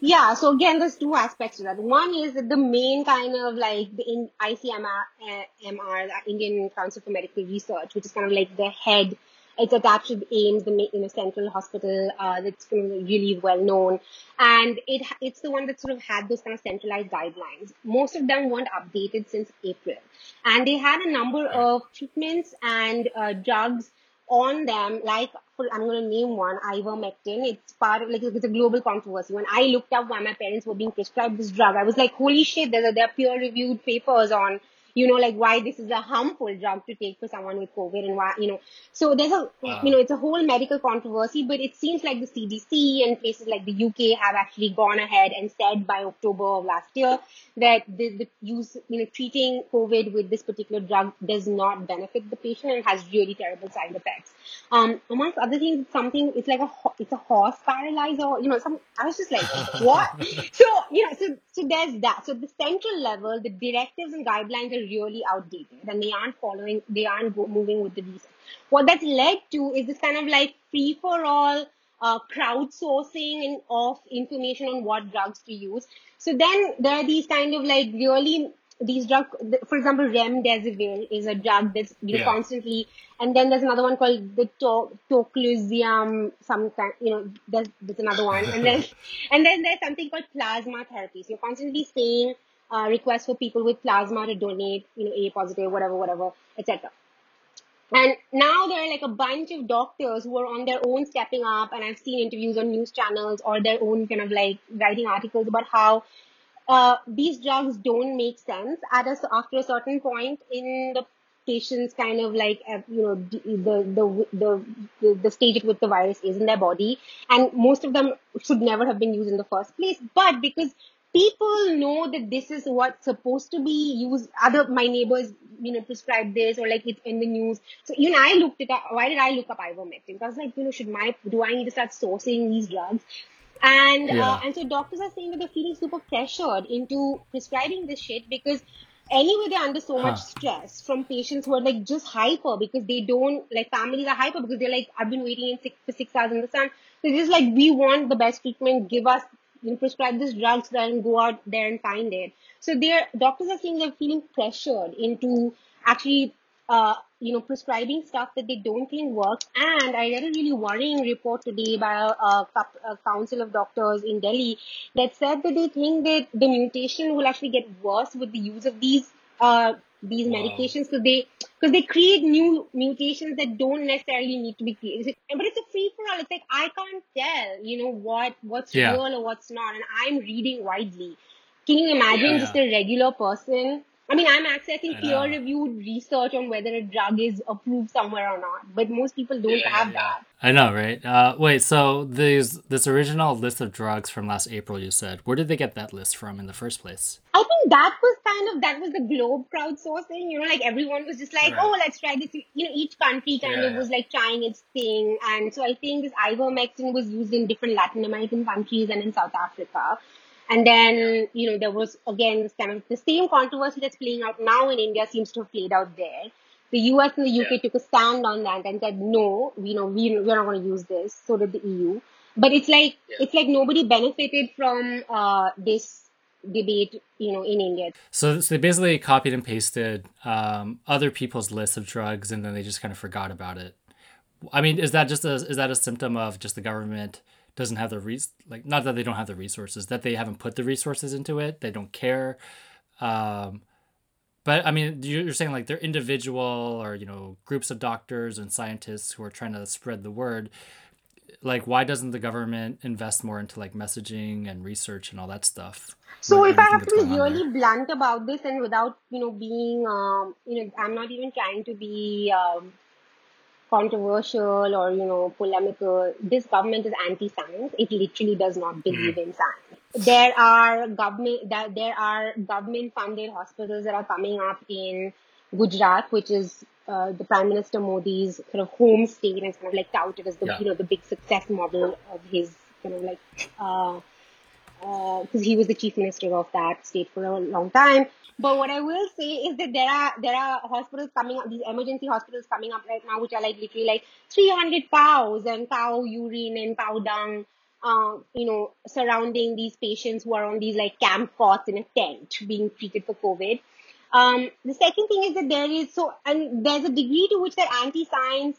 Yeah, so again, there's two aspects to that. One is that the main kind of like the ICMR, uh, MR, the Indian Council for Medical Research, which is kind of like the head it's attached to AIIMS, the you know central hospital uh, that's really well known, and it it's the one that sort of had those kind of centralized guidelines. Most of them weren't updated since April, and they had a number of treatments and uh, drugs on them, like for, I'm going to name one, ivermectin. It's part of like it's a global controversy. When I looked up why my parents were being prescribed this drug, I was like, holy shit, there are, there are peer-reviewed papers on you know, like why this is a harmful drug to take for someone with COVID and why, you know, so there's a, wow. you know, it's a whole medical controversy, but it seems like the CDC and places like the UK have actually gone ahead and said by October of last year that the, the use, you know, treating COVID with this particular drug does not benefit the patient and has really terrible side effects. Um, amongst other things, it's something, it's like a, it's a horse paralyzer, you know, some, I was just like, what? so, you know, so, so there's that. So the central level, the directives and guidelines are really outdated and they aren't following, they aren't moving with the research. What that's led to is this kind of like free for all, uh, crowdsourcing of information on what drugs to use. So then there are these kind of like really these drug, for example, remdesivir is a drug that's you know, yeah. constantly, and then there's another one called the to- tocilizumab, some kind, you know, there's, there's another one, and then, and then there's something called plasma therapy. So you're constantly saying, uh, requests for people with plasma to donate, you know, A positive, whatever, whatever, etc. And now there are like a bunch of doctors who are on their own stepping up, and I've seen interviews on news channels or their own kind of like writing articles about how uh, these drugs don't make sense at a, after a certain point in the patient's kind of like uh, you know the, the the the the stage at which the virus is in their body, and most of them should never have been used in the first place. But because people know that this is what's supposed to be used. Other my neighbors, you know, prescribe this or like it's in the news. So you know, I looked it up. Why did I look up ivermectin? I was like, you know, should my do I need to start sourcing these drugs? And uh, yeah. uh, and so doctors are saying that they're feeling super pressured into prescribing this shit because anyway they're under so huh. much stress from patients who are like just hyper because they don't like families are hyper because they're like I've been waiting in six, for six hours in the sun. So it's just like we want the best treatment, give us prescribe this drugs and go out there and find it. So their doctors are saying they're feeling pressured into actually uh, you know, prescribing stuff that they don't think works. And I read a really worrying report today by a, a, a, council of doctors in Delhi that said that they think that the mutation will actually get worse with the use of these uh, these wow. medications because they because they create new mutations that don't necessarily need to be created. But it's a free for all. It's like I can't tell, you know, what what's yeah. real or what's not, and I'm reading widely. Can you imagine yeah. just a regular person I mean, I'm accessing peer reviewed research on whether a drug is approved somewhere or not, but most people don't yeah, have yeah. that. I know, right? Uh, wait, so these this original list of drugs from last April, you said, where did they get that list from in the first place? I think that was kind of that was the globe crowdsourcing. You know, like everyone was just like, right. oh, let's try this. You know, each country kind yeah, of was like trying its thing, and so I think this ivermectin was used in different Latin American countries and in South Africa. And then, you know, there was again this kind of the same controversy that's playing out now in India seems to have played out there. The US and the UK yeah. took a stand on that and said, no, you know, we, we're not going to use this. So did the EU. But it's like, yeah. it's like nobody benefited from, uh, this debate, you know, in India. So, so they basically copied and pasted, um, other people's lists of drugs and then they just kind of forgot about it. I mean, is that just a, is that a symptom of just the government doesn't have the res like not that they don't have the resources that they haven't put the resources into it they don't care. Um but i mean you're saying like they're individual or you know groups of doctors and scientists who are trying to spread the word. Like why doesn't the government invest more into like messaging and research and all that stuff? So if i have to be really blunt about this and without you know being um you know i'm not even trying to be um controversial or you know polemical this government is anti-science it literally does not believe mm. in science there are government that there are government funded hospitals that are coming up in gujarat which is uh, the prime minister modi's kind of home state and it's kind of like touted as the yeah. you know the big success model of his kind of like uh, because uh, he was the chief minister of that state for a long time. But what I will say is that there are there are hospitals coming up, these emergency hospitals coming up right now, which are like literally like 300 cows and cow urine and cow dung, uh, you know, surrounding these patients who are on these like camp cots in a tent being treated for COVID. Um, the second thing is that there is so, and there's a degree to which that anti-science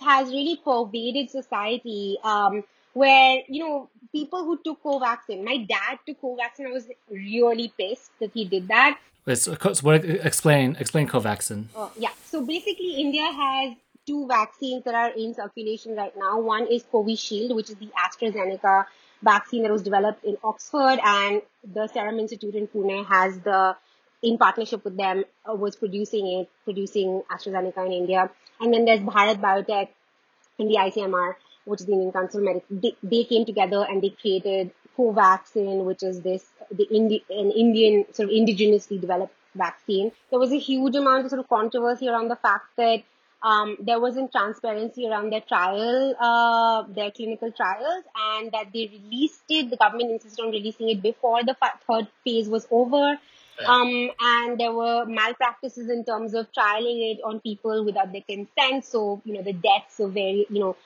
has really pervaded society. Um, where you know people who took Covaxin. My dad took Covaxin. I was really pissed that he did that. Wait, so, so what? Explain explain Covaxin. Uh, yeah. So basically, India has two vaccines that are in circulation right now. One is Covishield, which is the AstraZeneca vaccine that was developed in Oxford, and the Serum Institute in Pune has the in partnership with them uh, was producing it, producing AstraZeneca in India. And then there's Bharat Biotech in the ICMR which is the Indian Council of Medicine, they, they came together and they created Covaxin, which is this the Indi- an Indian sort of indigenously developed vaccine. There was a huge amount of sort of controversy around the fact that um, there wasn't transparency around their trial, uh, their clinical trials, and that they released it. The government insisted on releasing it before the f- third phase was over. Um, and there were malpractices in terms of trialing it on people without their consent. So, you know, the deaths of very, you know,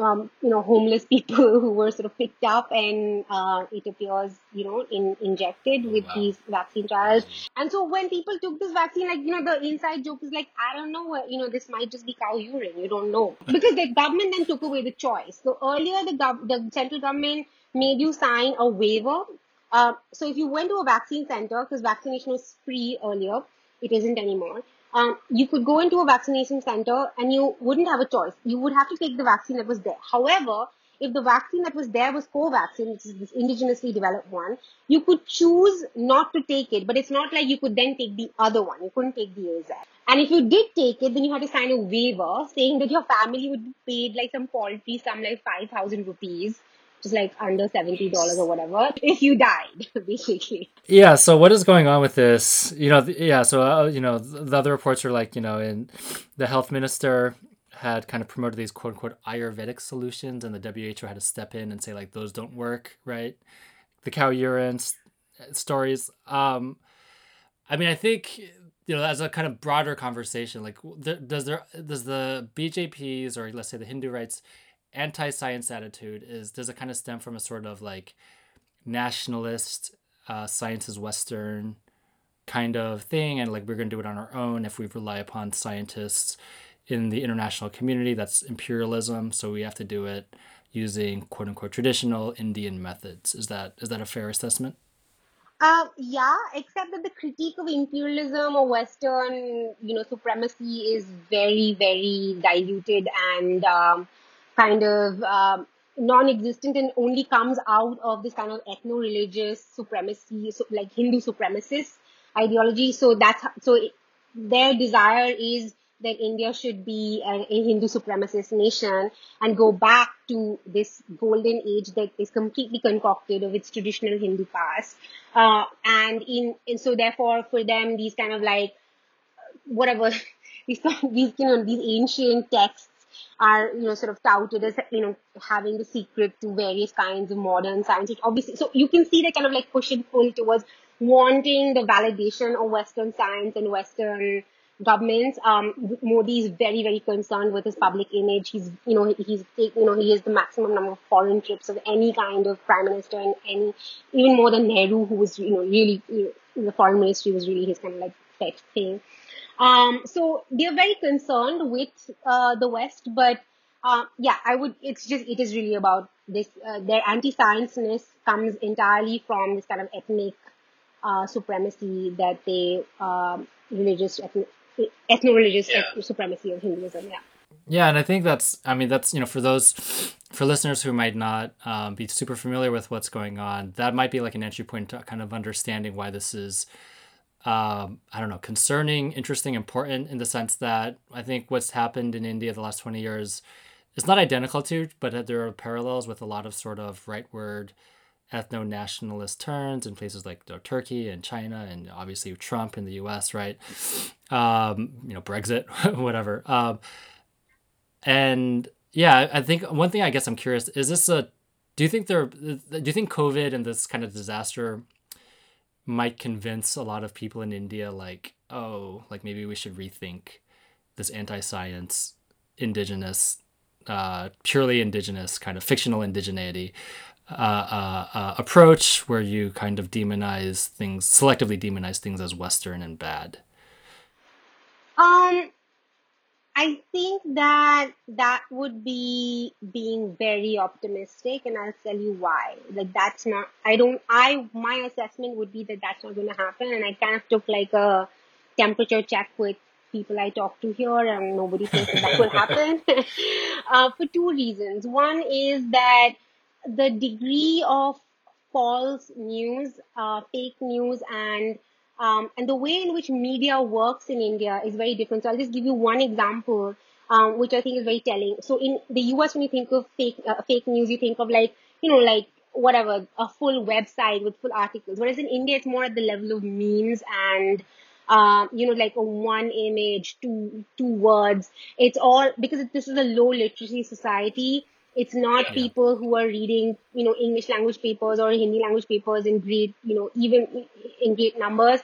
um, you know, homeless people who were sort of picked up and uh, it appears, you know, in, injected with wow. these vaccine trials. And so when people took this vaccine, like, you know, the inside joke is like, I don't know, you know, this might just be cow urine. You don't know. Because the government then took away the choice. So earlier, the, gov- the central government made you sign a waiver. Uh, so if you went to a vaccine center, because vaccination was free earlier, it isn't anymore um, you could go into a vaccination center and you wouldn't have a choice. You would have to take the vaccine that was there. However, if the vaccine that was there was Covaxin, which is this indigenously developed one, you could choose not to take it, but it's not like you could then take the other one. You couldn't take the AZ. And if you did take it, then you had to sign a waiver saying that your family would be paid like some paltry sum like 5,000 rupees like under $70 or whatever if you died basically. Yeah so what is going on with this? You know yeah so uh, you know the other reports are like you know in the health minister had kind of promoted these quote unquote ayurvedic solutions and the WHO had to step in and say like those don't work right? The cow urine stories um i mean i think you know as a kind of broader conversation like does there does the bjp's or let's say the hindu rights anti-science attitude is does it kind of stem from a sort of like nationalist uh, science is western kind of thing and like we're going to do it on our own if we rely upon scientists in the international community? That's imperialism so we have to do it using quote unquote traditional indian methods. Is that is that a fair assessment? Uh, yeah, except that the critique of imperialism or Western, you know, supremacy is very, very diluted and um, kind of um, non-existent and only comes out of this kind of ethno-religious supremacy, so like Hindu supremacist ideology. So that's so their desire is that India should be a, a, Hindu supremacist nation and go back to this golden age that is completely concocted of its traditional Hindu past. Uh, and in, and so therefore for them, these kind of like, whatever, these, these, you know, these ancient texts are you know sort of touted as you know having the secret to various kinds of modern science which obviously so you can see the kind of like push and pull towards wanting the validation of western science and western governments. Um modi is very very concerned with his public image. He's you know he's you know he has the maximum number of foreign trips of any kind of prime minister and any even more than nehru who was you know really you know, the foreign ministry was really his kind of like pet thing um, so they're very concerned with uh, the West, but uh, yeah, I would. It's just it is really about this. Uh, their anti-scienceness comes entirely from this kind of ethnic uh, supremacy that they um, religious ethno religious yeah. supremacy of Hinduism. Yeah. Yeah, and I think that's. I mean, that's you know for those for listeners who might not um, be super familiar with what's going on, that might be like an entry point to kind of understanding why this is um, I don't know, concerning, interesting, important in the sense that I think what's happened in India the last 20 years is not identical to, but there are parallels with a lot of sort of rightward ethno nationalist turns in places like you know, Turkey and China and obviously Trump in the US, right? Um, you know, Brexit, whatever. Um, and yeah, I think one thing I guess I'm curious is this a Do you think there? Do you think COVID and this kind of disaster might convince a lot of people in India, like, oh, like maybe we should rethink this anti-science, indigenous, uh, purely indigenous kind of fictional indigeneity uh, uh, uh, approach, where you kind of demonize things, selectively demonize things as Western and bad. Um, I think that that would be being very optimistic, and I'll tell you why. Like that's not. I don't. I my assessment would be that that's not going to happen, and I kind of took like a temperature check with people I talk to here, and nobody thinks that, that will happen. uh, for two reasons. One is that the degree of false news, uh, fake news, and um, and the way in which media works in India is very different. So I'll just give you one example, um, which I think is very telling. So in the US, when you think of fake uh, fake news, you think of like you know like whatever a full website with full articles. Whereas in India, it's more at the level of memes and um, you know, like a one image, two two words. It's all because this is a low literacy society. It's not yeah. people who are reading, you know, English language papers or Hindi language papers in great, you know, even in great numbers.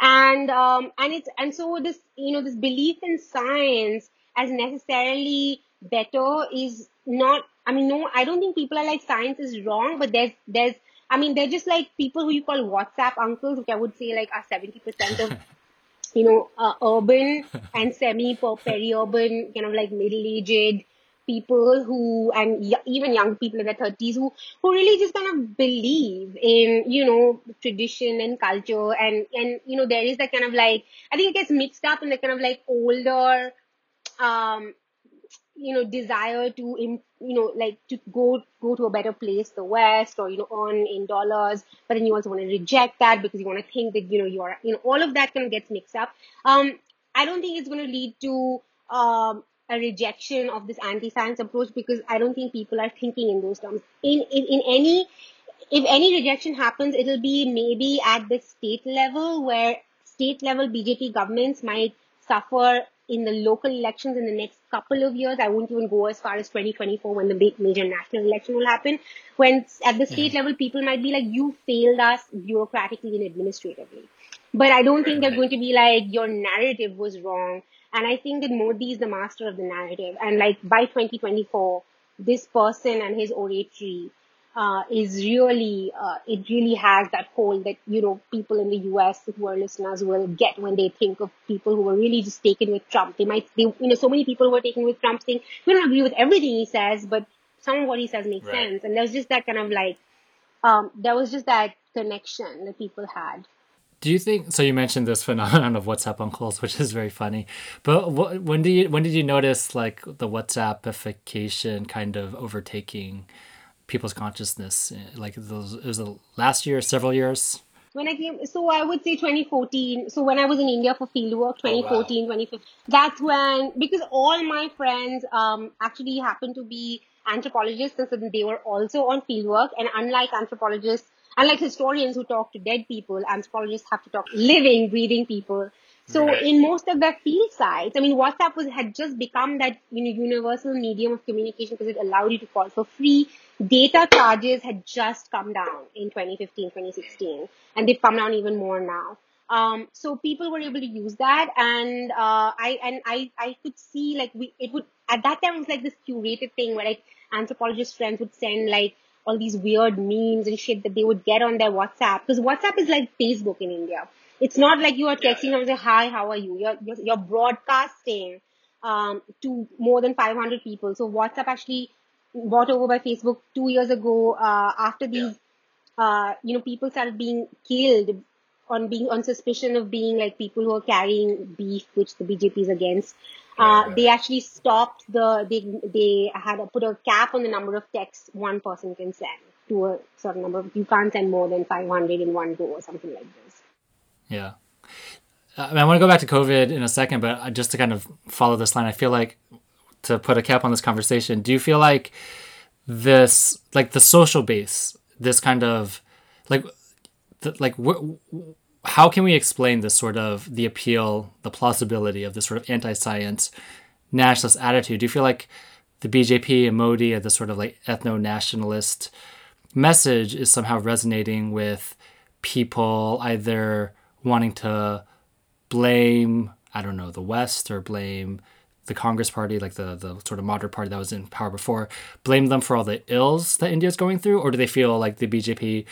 And, um, and it's, and so this, you know, this belief in science as necessarily better is not, I mean, no, I don't think people are like science is wrong, but there's, there's, I mean, they're just like people who you call WhatsApp uncles, which I would say like are 70% of, you know, uh, urban and semi peri-urban, kind of like middle-aged, people who and even young people in their 30s who who really just kind of believe in you know tradition and culture and and you know there is that kind of like i think it gets mixed up in the kind of like older um you know desire to you know like to go go to a better place the west or you know earn in dollars but then you also want to reject that because you want to think that you know you're you know all of that kind of gets mixed up. Um i don't think it's going to lead to um a rejection of this anti-science approach because I don't think people are thinking in those terms. In, in, in any, if any rejection happens, it'll be maybe at the state level where state level BJP governments might suffer in the local elections in the next couple of years. I won't even go as far as 2024 when the big major national election will happen. When at the state mm-hmm. level, people might be like, you failed us bureaucratically and administratively. But I don't think they're going to be like, your narrative was wrong and I think that Modi is the master of the narrative. And like by 2024, this person and his oratory uh, is really, uh, it really has that hold that, you know, people in the US who are listeners will get when they think of people who were really just taken with Trump. They might, they, you know, so many people who are taken with Trump saying, we don't agree with everything he says, but some of what he says makes right. sense. And there's just that kind of like, um, there was just that connection that people had. Do you think so? You mentioned this phenomenon of WhatsApp uncles, which is very funny. But what, when did you when did you notice like the WhatsAppification kind of overtaking people's consciousness? Like those, it was the last year, several years. When I came, so I would say 2014. So when I was in India for fieldwork, 2014, oh, wow. 2015. That's when because all my friends um actually happened to be anthropologists, and so they were also on fieldwork. And unlike anthropologists Unlike historians who talk to dead people, anthropologists have to talk to living, breathing people. So right. in most of their field sites, I mean, WhatsApp was had just become that you know universal medium of communication because it allowed you to call for free. Data charges had just come down in 2015, 2016, and they've come down even more now. Um, so people were able to use that, and uh, I and I I could see like we it would at that time it was like this curated thing where like anthropologist friends would send like all these weird memes and shit that they would get on their WhatsApp. Because WhatsApp is like Facebook in India. It's not like you are texting yeah, yeah. say, hi, how are you? You're, you're, you're broadcasting, um, to more than 500 people. So WhatsApp actually bought over by Facebook two years ago, uh, after these, yeah. uh, you know, people started being killed on being on suspicion of being like people who are carrying beef, which the BJP is against. Uh, they actually stopped the they they had put a cap on the number of texts one person can send to a certain number. You can't send more than 500 in one go or something like this. Yeah. Uh, I, want to go back to COVID in a second, but just to kind of follow this line, I feel like to put a cap on this conversation, do you feel like this, like the social base, this kind of, like, the, like, wh- how can we explain this sort of the appeal, the plausibility of this sort of anti-science nationalist attitude? Do you feel like the BJP and Modi and the sort of like ethno-nationalist message is somehow resonating with people either wanting to blame, I don't know, the West or blame the Congress party, like the, the sort of moderate party that was in power before, blame them for all the ills that India is going through? Or do they feel like the BJP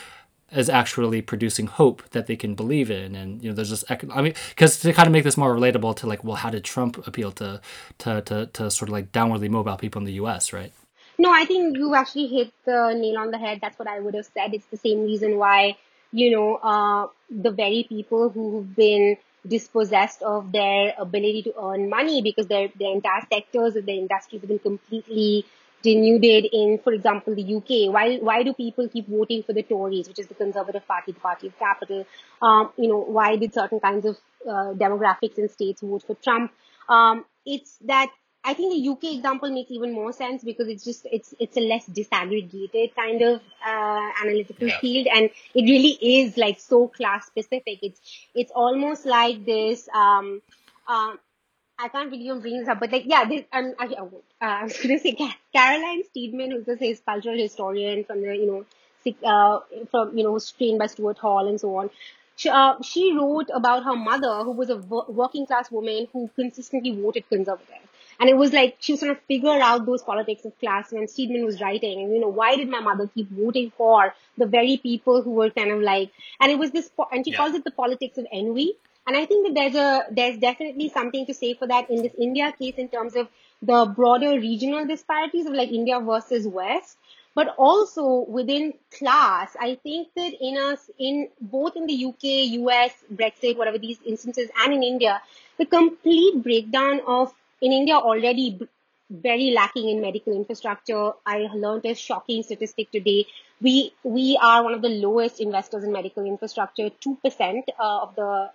is actually producing hope that they can believe in. And you know there's this i mean because to kind of make this more relatable to like well how did trump appeal to to to, to sort of like downwardly mobile people in the us right? No i think you actually hit the nail on the head. That's what i would have said. It's the same reason why you know uh, the very people who've been dispossessed of their ability to earn money because their their entire sectors of their industries have been completely denuded in, for example, the UK? Why why do people keep voting for the Tories, which is the Conservative Party, the party of capital? Um, you know, why did certain kinds of uh, demographics in states vote for Trump? Um, it's that I think the UK example makes even more sense because it's just it's it's a less disaggregated kind of uh, analytical yeah. field, and it really is like so class specific. It's it's almost like this. Um, um, I can't really bring this up, but like, yeah, this, um, I, uh, I was going to say Carolyn Steedman, who's a his cultural historian from the, you know, uh, from, you know, trained by Stuart Hall and so on. She, uh, she wrote about her mother, who was a working class woman who consistently voted conservative. And it was like she was trying to figure out those politics of class when Steedman was writing. And, you know, why did my mother keep voting for the very people who were kind of like, and it was this, and she yeah. calls it the politics of envy. And I think that there's a, there's definitely something to say for that in this India case in terms of the broader regional disparities of like India versus West. But also within class, I think that in us, in both in the UK, US, Brexit, whatever these instances, and in India, the complete breakdown of in India already very lacking in medical infrastructure. I learned a shocking statistic today. We we are one of the lowest investors in medical infrastructure. Two percent uh, of the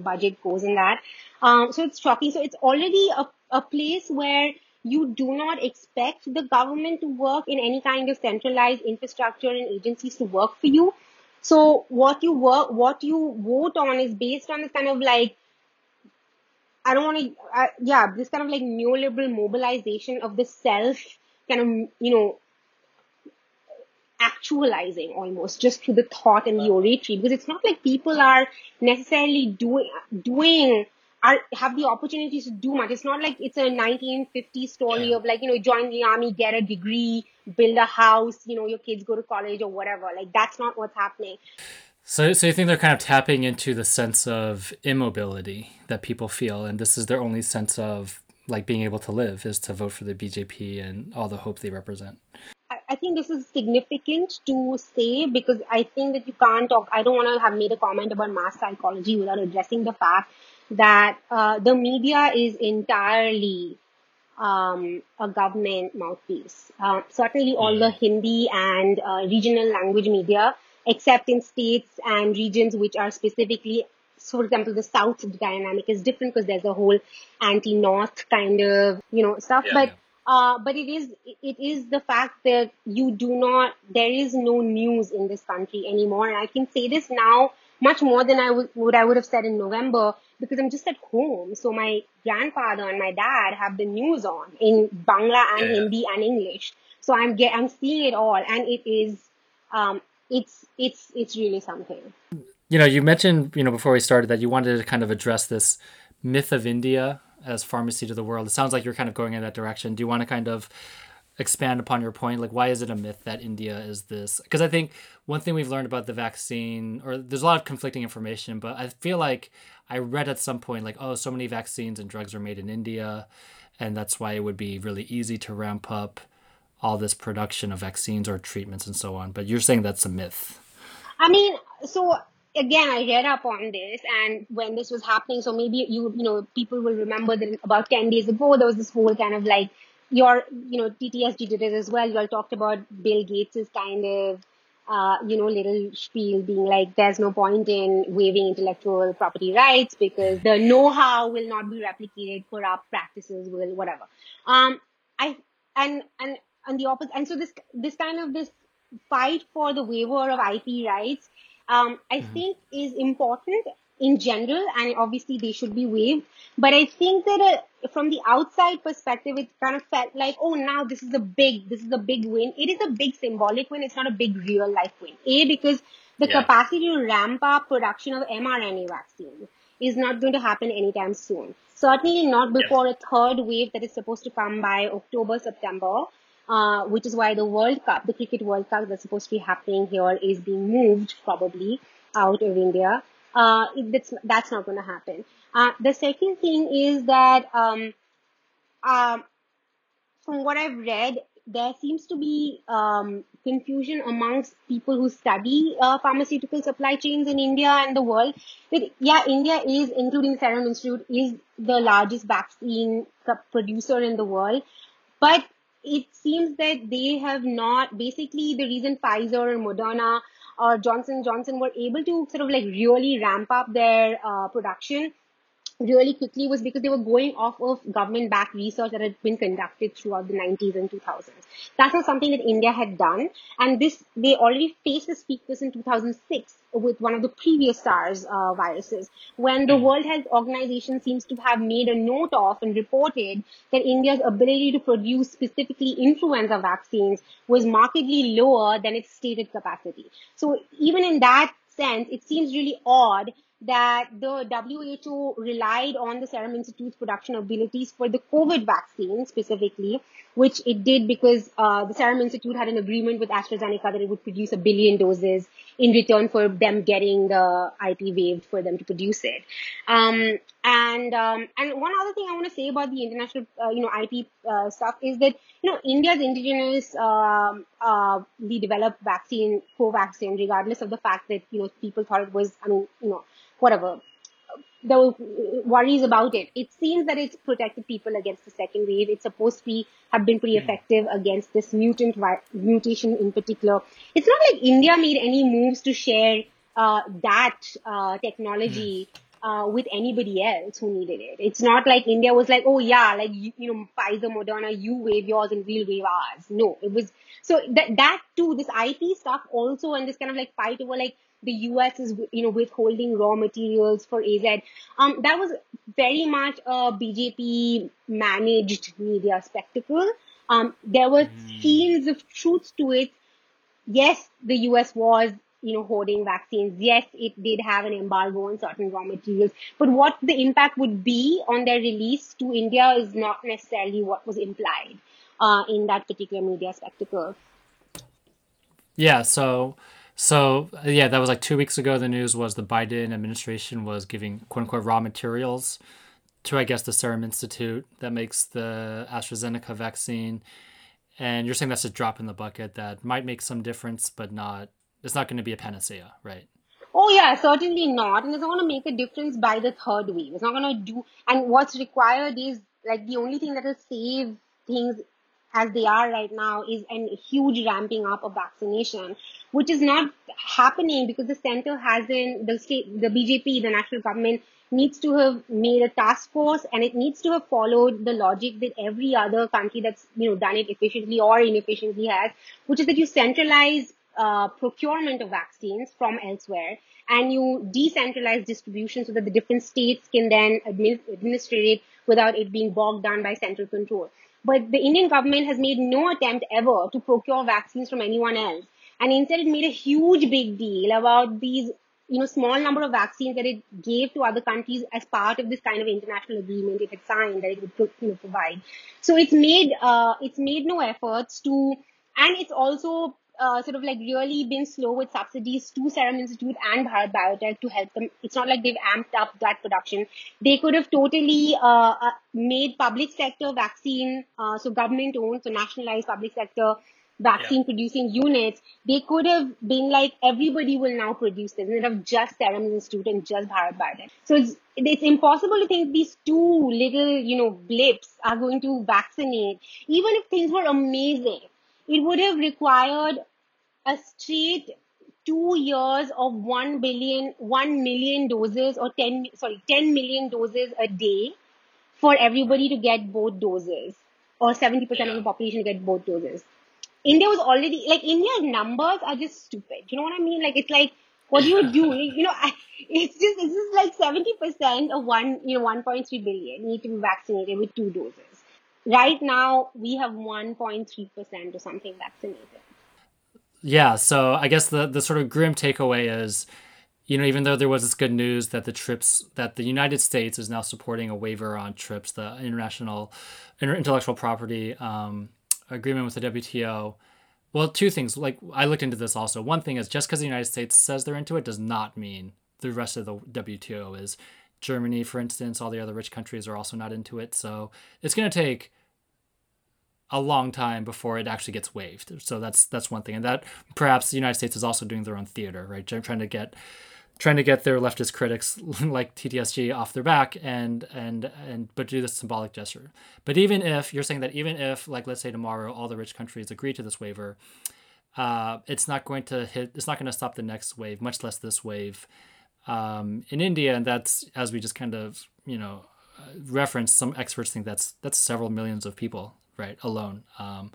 budget goes in that. Um, so it's shocking. So it's already a, a place where you do not expect the government to work in any kind of centralized infrastructure and agencies to work for you. So what you work, what you vote on is based on this kind of like, I don't want to, yeah, this kind of like neoliberal mobilization of the self kind of, you know, actualizing almost just through the thought and the oratory because it's not like people are necessarily doing doing are have the opportunities to do much. It's not like it's a 1950 story yeah. of like you know join the army, get a degree, build a house, you know your kids go to college or whatever. Like that's not what's happening. So, so you think they're kind of tapping into the sense of immobility that people feel, and this is their only sense of like being able to live is to vote for the BJP and all the hope they represent. I think this is significant to say because I think that you can't talk. I don't want to have made a comment about mass psychology without addressing the fact that uh, the media is entirely um, a government mouthpiece. Uh, certainly, all the Hindi and uh, regional language media, except in states and regions which are specifically, so for example, the South dynamic is different because there's a whole anti-North kind of you know stuff. Yeah, but yeah uh, but it is it is the fact that you do not there is no news in this country anymore, and I can say this now much more than I would what I would have said in November because I'm just at home. So my grandfather and my dad have the news on in Bangla and yeah. Hindi and English. So I'm get I'm seeing it all, and it is um it's it's it's really something. You know, you mentioned you know before we started that you wanted to kind of address this myth of India as pharmacy to the world. It sounds like you're kind of going in that direction. Do you want to kind of expand upon your point? Like, why is it a myth that India is this? Because I think one thing we've learned about the vaccine, or there's a lot of conflicting information, but I feel like I read at some point, like, oh, so many vaccines and drugs are made in India, and that's why it would be really easy to ramp up all this production of vaccines or treatments and so on. But you're saying that's a myth. I mean, so again, I read up on this, and when this was happening, so maybe you you know people will remember that about ten days ago there was this whole kind of like your you know TTSG did it as well. You all talked about Bill Gates's kind of uh, you know little spiel being like there's no point in waiving intellectual property rights because the know-how will not be replicated, corrupt practices will whatever. Um, I and and and the opposite, and so this this kind of this fight for the waiver of IP rights um, I mm-hmm. think is important in general, and obviously they should be waived. But I think that uh, from the outside perspective, it kind of felt like, oh, now this is a big, this is a big win. It is a big symbolic win. It's not a big real life win. A, because the yeah. capacity to ramp up production of mRNA vaccines is not going to happen anytime soon. Certainly not before a third wave that is supposed to come by October, September. Uh, which is why the World Cup, the Cricket World Cup that's supposed to be happening here is being moved probably out of India. Uh, that's, that's not going to happen. Uh, the second thing is that, um, um, from what I've read, there seems to be um, confusion amongst people who study uh, pharmaceutical supply chains in India and the world. Yeah, India is, including Serum Institute, is the largest vaccine producer in the world, but it seems that they have not. Basically, the reason Pfizer or Moderna or Johnson Johnson were able to sort of like really ramp up their uh, production really quickly was because they were going off of government backed research that had been conducted throughout the 90s and 2000s. That's not something that India had done. And this, they already faced this weakness in 2006 with one of the previous SARS uh, viruses, when the hmm. World Health Organization seems to have made a note of and reported that India's ability to produce specifically influenza vaccines was markedly lower than its stated capacity. So even in that sense, it seems really odd that the WHO relied on the Serum Institute's production abilities for the COVID vaccine specifically, which it did because uh, the Serum Institute had an agreement with AstraZeneca that it would produce a billion doses in return for them getting the IP waived for them to produce it. Um, and um, and one other thing I want to say about the international, uh, you know, IP uh, stuff is that you know India's indigenous um, uh, the developed vaccine, Covaxin, regardless of the fact that you know people thought it was, I mean, you know whatever the worries about it. It seems that it's protected people against the second wave. It's supposed to be have been pretty hmm. effective against this mutant mutation in particular. It's not like India made any moves to share uh, that uh, technology hmm. uh, with anybody else who needed it. It's not like India was like, oh yeah, like you, you know, Pfizer, Moderna, you wave yours and we'll wave ours. No, it was so that that too. This IP stuff also and this kind of like fight over like the US is, you know, withholding raw materials for AZ. Um, that was very much a BJP managed media spectacle. Um, there were mm. scenes of truth to it. Yes, the US was, you know, hoarding vaccines. Yes, it did have an embargo on certain raw materials. But what the impact would be on their release to India is not necessarily what was implied uh, in that particular media spectacle. Yeah, so so uh, yeah, that was like two weeks ago. The news was the Biden administration was giving quote unquote raw materials to I guess the Serum Institute that makes the AstraZeneca vaccine. And you're saying that's a drop in the bucket that might make some difference, but not it's not going to be a panacea, right? Oh yeah, certainly not. And it's not going to make a difference by the third wave. It's not going to do. And what's required is like the only thing that will save things as they are right now is a huge ramping up of vaccination, which is not happening because the center hasn't, the state, the BJP, the national government needs to have made a task force and it needs to have followed the logic that every other country that's, you know, done it efficiently or inefficiently has, which is that you centralize uh, procurement of vaccines from elsewhere and you decentralize distribution so that the different states can then administer it without it being bogged down by central control. But the Indian government has made no attempt ever to procure vaccines from anyone else. And instead it made a huge big deal about these, you know, small number of vaccines that it gave to other countries as part of this kind of international agreement it had signed that it would, you know, provide. So it's made, uh, it's made no efforts to, and it's also uh, sort of like really been slow with subsidies to Serum Institute and Bharat Biotech to help them. It's not like they've amped up that production. They could have totally uh, uh, made public sector vaccine, uh, so government owned, so nationalized public sector vaccine yeah. producing units. They could have been like everybody will now produce this instead of just Serum Institute and just Bharat Biotech. So it's it's impossible to think these two little you know blips are going to vaccinate, even if things were amazing it would have required a straight two years of 1 billion, 1 million doses or 10, sorry, 10 million doses a day for everybody to get both doses or 70% yeah. of the population to get both doses. India was already, like India's numbers are just stupid. You know what I mean? Like it's like, What do you do? You know, I, it's just it's just like seventy percent of one you know one point three billion need to be vaccinated with two doses. Right now, we have one point three percent or something vaccinated. Yeah, so I guess the the sort of grim takeaway is, you know, even though there was this good news that the TRIPS that the United States is now supporting a waiver on TRIPS, the international intellectual property um, agreement with the WTO. Well, two things. Like I looked into this also. One thing is just because the United States says they're into it does not mean the rest of the WTO is. Germany, for instance, all the other rich countries are also not into it. So it's going to take a long time before it actually gets waived. So that's that's one thing, and that perhaps the United States is also doing their own theater, right? Trying to get trying to get their leftist critics like TTSG off their back and and and but do this symbolic gesture. But even if you're saying that even if like let's say tomorrow all the rich countries agree to this waiver, uh, it's not going to hit. It's not going to stop the next wave, much less this wave. Um, in India, and that's as we just kind of you know uh, reference. Some experts think that's that's several millions of people right alone um,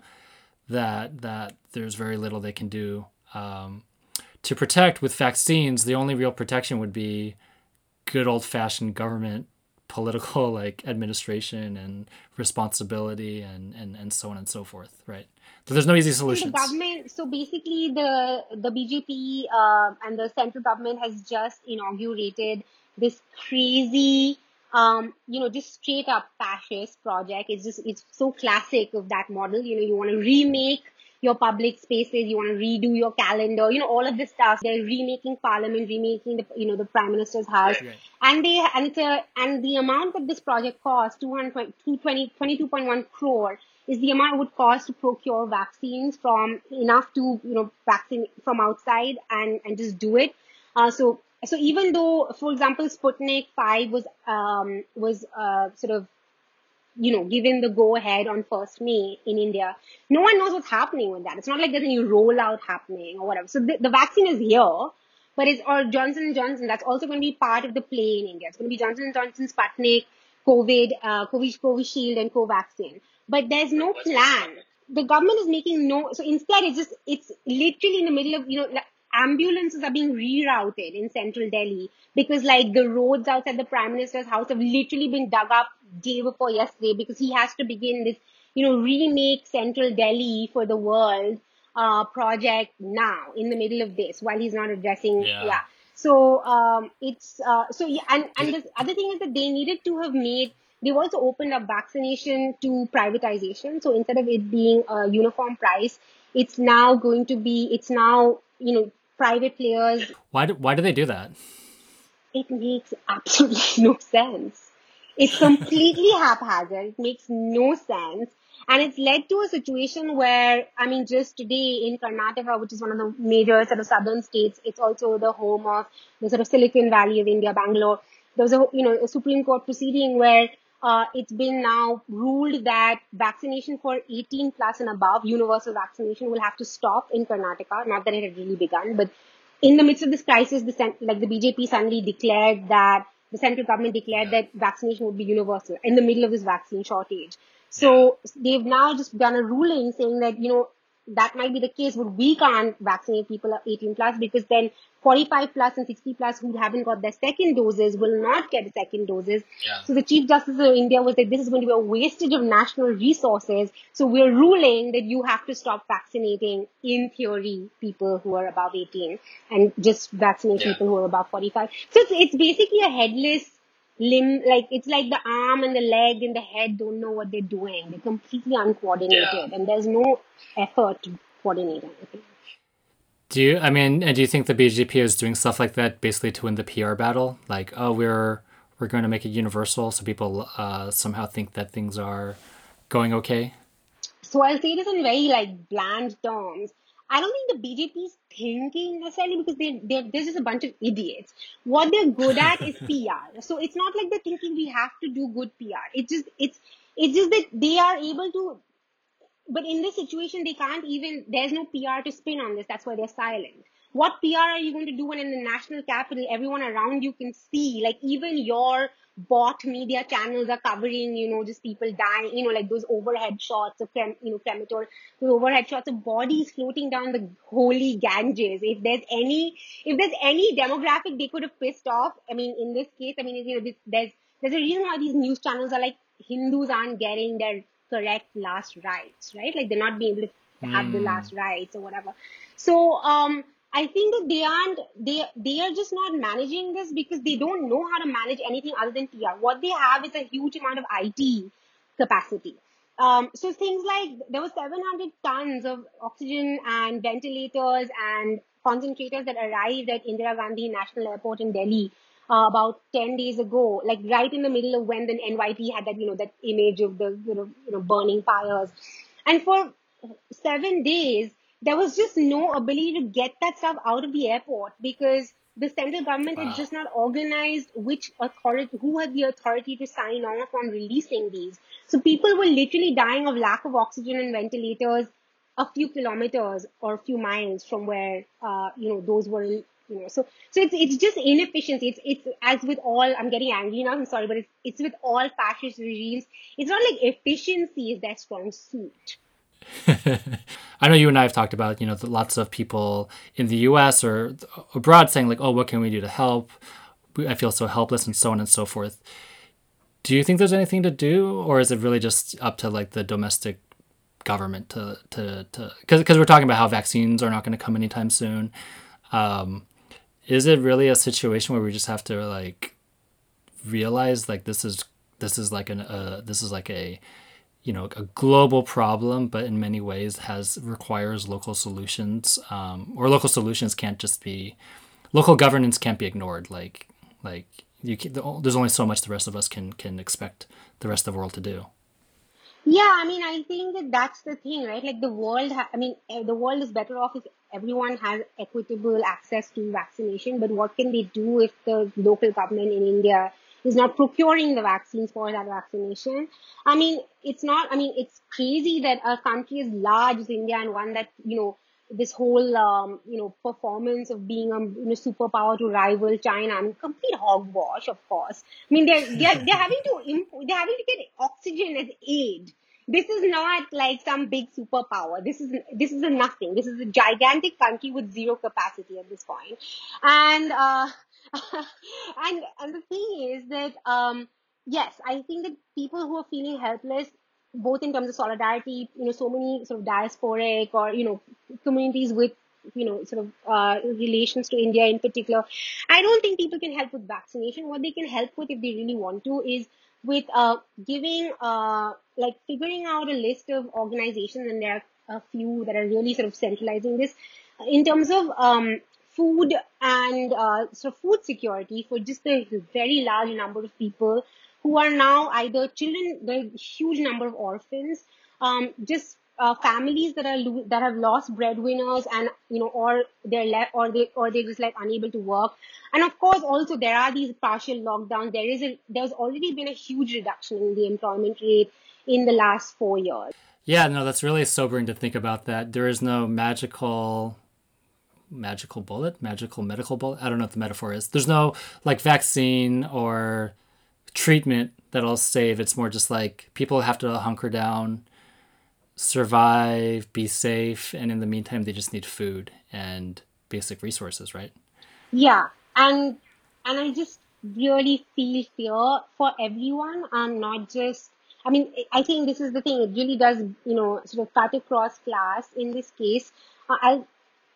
that that there's very little they can do um, to protect with vaccines. The only real protection would be good old fashioned government political like administration and responsibility and, and and so on and so forth right? So there's no easy solution the government so basically the the bjp uh, and the central government has just inaugurated this crazy um, you know, just straight up fascist project. It's just, it's so classic of that model. You know, you want to remake your public spaces, you want to redo your calendar, you know, all of this stuff. They're remaking parliament, remaking the, you know, the prime minister's house. Right. And they, and it's a, and the amount that this project costs, 220, 22.1 crore is the amount it would cost to procure vaccines from enough to, you know, vaccine from outside and, and just do it. Uh, so so even though, for example, Sputnik 5 was, um, was, uh, sort of, you know, given the go ahead on 1st May in India, no one knows what's happening with that. It's not like there's any rollout happening or whatever. So the, the vaccine is here, but it's, or Johnson & Johnson, that's also going to be part of the play in India. It's going to be Johnson & Johnson, Sputnik, COVID, uh, COVID, Shield, and Covaxin. But there's no plan. The government is making no, so instead it's just, it's literally in the middle of, you know, ambulances are being rerouted in central Delhi because like the roads outside the prime minister's house have literally been dug up day before yesterday because he has to begin this, you know, remake central Delhi for the world uh, project now in the middle of this while he's not addressing. Yeah. yeah. So um, it's uh, so yeah, and and the other thing is that they needed to have made. They've also opened up vaccination to privatization. So instead of it being a uniform price, it's now going to be. It's now you know private players. Why do, why do they do that? It makes absolutely no sense. It's completely haphazard. It makes no sense. And it's led to a situation where, I mean, just today in Karnataka, which is one of the major sort of southern states, it's also the home of the sort of Silicon Valley of India, Bangalore. There was a, you know, a Supreme Court proceeding where uh, it's been now ruled that vaccination for 18 plus and above, universal vaccination, will have to stop in Karnataka. Not that it had really begun, but in the midst of this crisis, the like the BJP suddenly declared that the central government declared that vaccination would be universal in the middle of this vaccine shortage. So they've now just done a ruling saying that you know that might be the case, but we can't vaccinate people 18 plus because then 45 plus and 60 plus who haven't got their second doses will not get the second doses. Yeah. So the Chief Justice of India was like, this is going to be a wastage of national resources. So we're ruling that you have to stop vaccinating, in theory, people who are above 18 and just vaccinate yeah. people who are above 45. So it's, it's basically a headless limb, like it's like the arm and the leg and the head don't know what they're doing. They're completely uncoordinated yeah. and there's no effort to coordinate anything. Do you, I mean, and do you think the BJP is doing stuff like that basically to win the PR battle? Like, oh, we're, we're going to make it universal so people uh, somehow think that things are going okay? So I'll say this in very like bland terms. I don't think the BJP is thinking necessarily because they, they're, they're just a bunch of idiots. What they're good at is PR. So it's not like they're thinking we have to do good PR. It's just, it's, it's just that they are able to, but in this situation, they can't even, there's no PR to spin on this. That's why they're silent. what PR are you going to do when in the national capital, everyone around you can see, like even your bought media channels are covering, you know, just people dying, you know, like those overhead shots of, crem, you know, crematorium, those overhead shots of bodies floating down the holy Ganges. If there's any, if there's any demographic they could have pissed off, I mean, in this case, I mean, you know, there's, there's a reason why these news channels are like, Hindus aren't getting their correct last rites, right? Like they're not being able to have mm. the hmm. last rites or whatever. So, um, I think that they aren't they they are just not managing this because they don't know how to manage anything other than PR. What they have is a huge amount of IT capacity. Um, so things like there were 700 tons of oxygen and ventilators and concentrators that arrived at Indira Gandhi National Airport in Delhi uh, about 10 days ago, like right in the middle of when the NYT had that, you know, that image of the, you know, you know burning fires. And for seven days, there was just no ability to get that stuff out of the airport because the central government wow. had just not organized which authority, who had the authority to sign off on releasing these. So people were literally dying of lack of oxygen and ventilators a few kilometers or a few miles from where, uh, you know, those were, you know, so, so it's, it's just inefficiency. It's, it's as with all, I'm getting angry now, I'm sorry, but it's, it's with all fascist regimes. It's not like efficiency is their strong suit. I know you and I have talked about, you know, lots of people in the US or abroad saying, like, oh, what can we do to help? I feel so helpless and so on and so forth. Do you think there's anything to do, or is it really just up to like the domestic government to to to because we're talking about how vaccines are not going to come anytime soon. Um, is it really a situation where we just have to like realize like this is this is like an uh, this is like a you know a global problem, but in many ways has requires local solutions, um, or local solutions can't just be local governance can't be ignored. Like like you can, there's only so much the rest of us can can expect the rest of the world to do. Yeah, I mean, I think that that's the thing, right? Like the world, ha- I mean, eh, the world is better off if everyone has equitable access to vaccination. But what can they do if the local government in India is not procuring the vaccines for that vaccination. I mean, it's not, I mean, it's crazy that a country as large as India and one that, you know, this whole, um, you know, performance of being a you know, superpower to rival China. I mean, complete hogwash, of course. I mean, they're, they're, they're having to, imp- they're having to get oxygen as aid. This is not like some big superpower. This is, this is a nothing. This is a gigantic country with zero capacity at this point. And, uh, and and the thing is that um, yes, I think that people who are feeling helpless, both in terms of solidarity, you know, so many sort of diasporic or you know communities with you know sort of uh, relations to India in particular. I don't think people can help with vaccination. What they can help with, if they really want to, is with uh, giving uh, like figuring out a list of organizations, and there are a few that are really sort of centralizing this in terms of um, food and uh, so food security for just a very large number of people who are now either children, the huge number of orphans, um, just uh, families that are lo- that have lost breadwinners and you know or they're left or they or they're just like unable to work. And of course also there are these partial lockdowns. There is a there's already been a huge reduction in the employment rate in the last four years. Yeah no that's really sobering to think about that. There is no magical magical bullet, magical medical bullet. I don't know what the metaphor is. There's no like vaccine or treatment that'll save. It's more just like people have to hunker down, survive, be safe, and in the meantime, they just need food and basic resources, right? Yeah, and and I just really feel fear for everyone, and not just. I mean, I think this is the thing. It really does, you know, sort of cut across class in this case. Uh, I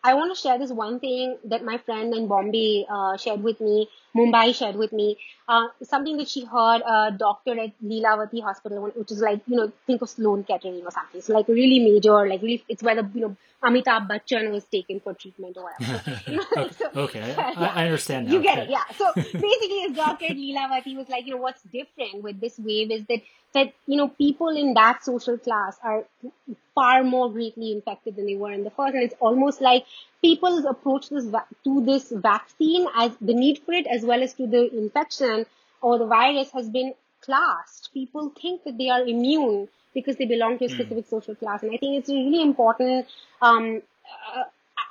I want to share this one thing that my friend in Bombay uh, shared with me, Mumbai shared with me, uh, something that she heard a doctor at Lilavati Hospital, which is like, you know, think of Sloan Kettering or something. So like really major, like really, it's where the, you know, Amitabh Bachchan was taken for treatment or whatever. so, okay, I, yeah. I, understand now. You get okay. it, yeah. So basically his doctor at Lilavati was like, you know, what's different with this wave is that, that, you know, people in that social class are far more greatly infected than they were in the first. And it's almost like people's approach this va- to this vaccine as the need for it as well as to the infection or the virus has been classed. People think that they are immune because they belong to a hmm. specific mm. social class. And I think it's really important. Um, uh,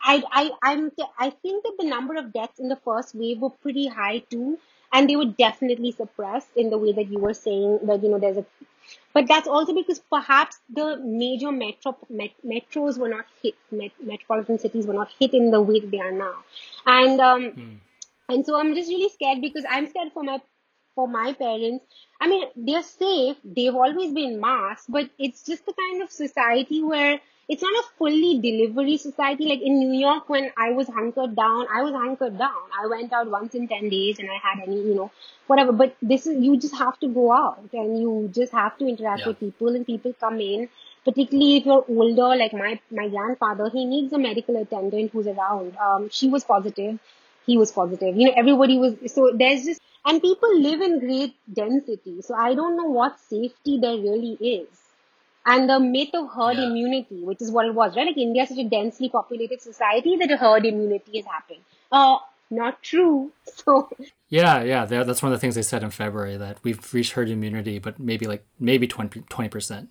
I, I, I'm, I think that the number of deaths in the first wave were pretty high too, and they were definitely suppressed in the way that you were saying that you know there's a, but that's also because perhaps the major metro met, metros were not hit, met, metropolitan cities were not hit in the way they are now, and um, mm. and so I'm just really scared because I'm scared for my for my parents. I mean, they're safe. They've always been masked, but it's just the kind of society where it's not a fully delivery society. Like in New York, when I was hunkered down, I was hunkered down. I went out once in 10 days and I had any, you know, whatever. But this is, you just have to go out and you just have to interact yeah. with people and people come in. Particularly if you're older, like my, my grandfather, he needs a medical attendant who's around. Um, she was positive. He was positive. You know, everybody was, so there's just, and people live in great density. So I don't know what safety there really is and the myth of herd yeah. immunity, which is what it was, right? Like India is such a densely populated society that a herd immunity is happening. Uh, not true. So yeah, yeah, that's one of the things they said in February that we've reached herd immunity, but maybe like maybe 20 percent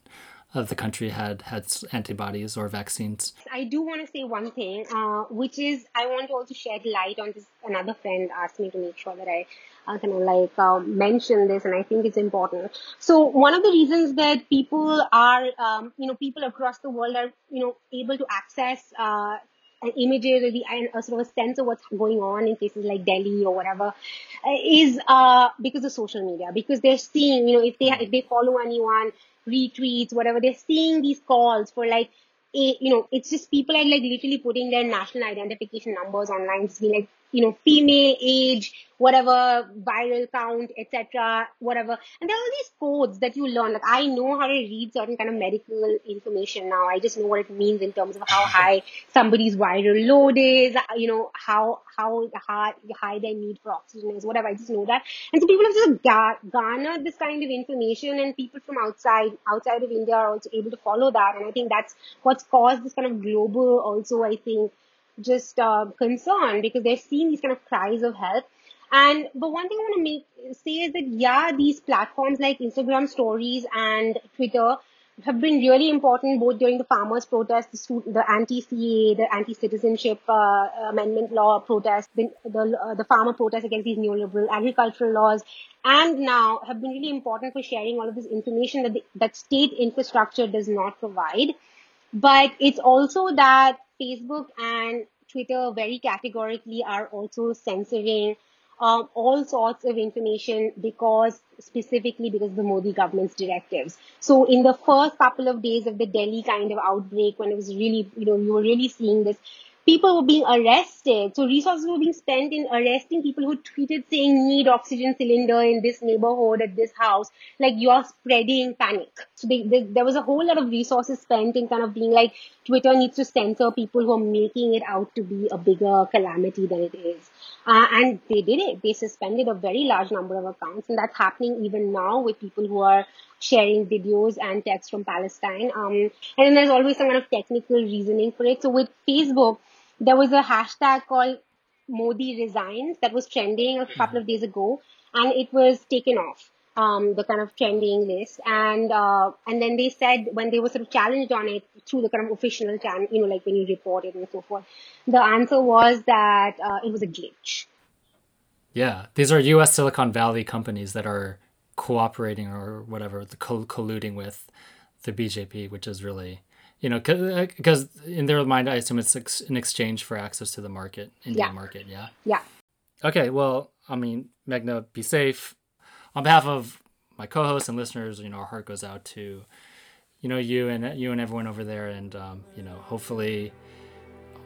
of the country had had antibodies or vaccines. I do want to say one thing, uh, which is I want to also shed light on this. Another friend asked me to make sure that I uh, kind of like uh, mention this, and I think it's important. So one of the reasons that people are, um, you know, people across the world are, you know, able to access uh, images or the a sort of a sense of what's going on in places like Delhi or whatever uh, is uh, because of social media because they're seeing you know if they if they follow anyone retweets, whatever. They're seeing these calls for like, a, you know, it's just people are like literally putting their national identification numbers online, just being like, you know, female, age, whatever, viral count, etc., whatever. And there are all these codes that you learn. Like I know how to read certain kind of medical information now. I just know what it means in terms of how high somebody's viral load is, you know, how how high, high their need for oxygen is, whatever. I just know that. And so people have just gar- garnered this kind of information, and people from outside outside of India are also able to follow that. And I think that's what's caused this kind of global, also I think just uh, concerned because they're seeing these kind of cries of help. And but one thing I want to make say is that yeah, these platforms like Instagram stories and Twitter have been really important both during the farmers' protest, the, the anti-CA, the anti-citizenship uh, amendment law protest, the the, uh, the farmer protest against these neoliberal agricultural laws, and now have been really important for sharing all of this information that the, that state infrastructure does not provide. But it's also that Facebook and Twitter very categorically are also censoring um, all sorts of information because specifically because the Modi government's directives. So in the first couple of days of the Delhi kind of outbreak, when it was really, you know, you were really seeing this, people were being arrested. So resources were being spent in arresting people who tweeted saying need oxygen cylinder in this neighborhood at this house. Like you're spreading panic. So they, they, there was a whole lot of resources spent in kind of being like Twitter needs to censor people who are making it out to be a bigger calamity than it is. Uh, and they did it. They suspended a very large number of accounts, and that's happening even now with people who are sharing videos and texts from Palestine. Um, and then there's always some kind of technical reasoning for it. So with Facebook, there was a hashtag called Modi resigns that was trending a couple of days ago, and it was taken off. Um, the kind of trending list, and uh, and then they said when they were sort of challenged on it through the kind of official channel, you know, like when you report it and so forth, the answer was that uh, it was a glitch. Yeah, these are U.S. Silicon Valley companies that are cooperating or whatever, colluding with the BJP, which is really you know, because in their mind, I assume it's ex- an exchange for access to the market, Indian yeah. market. Yeah. Yeah. Okay. Well, I mean, Meghna, be safe. On behalf of my co-hosts and listeners, you know, our heart goes out to, you know, you and you and everyone over there, and um, you know, hopefully,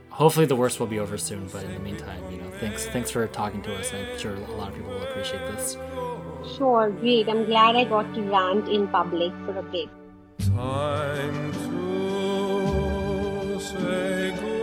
hopefully the worst will be over soon. But in the meantime, you know, thanks thanks for talking to us. I'm sure a lot of people will appreciate this. Sure, great. I'm glad I got to rant in public for a bit. Time to say goodbye.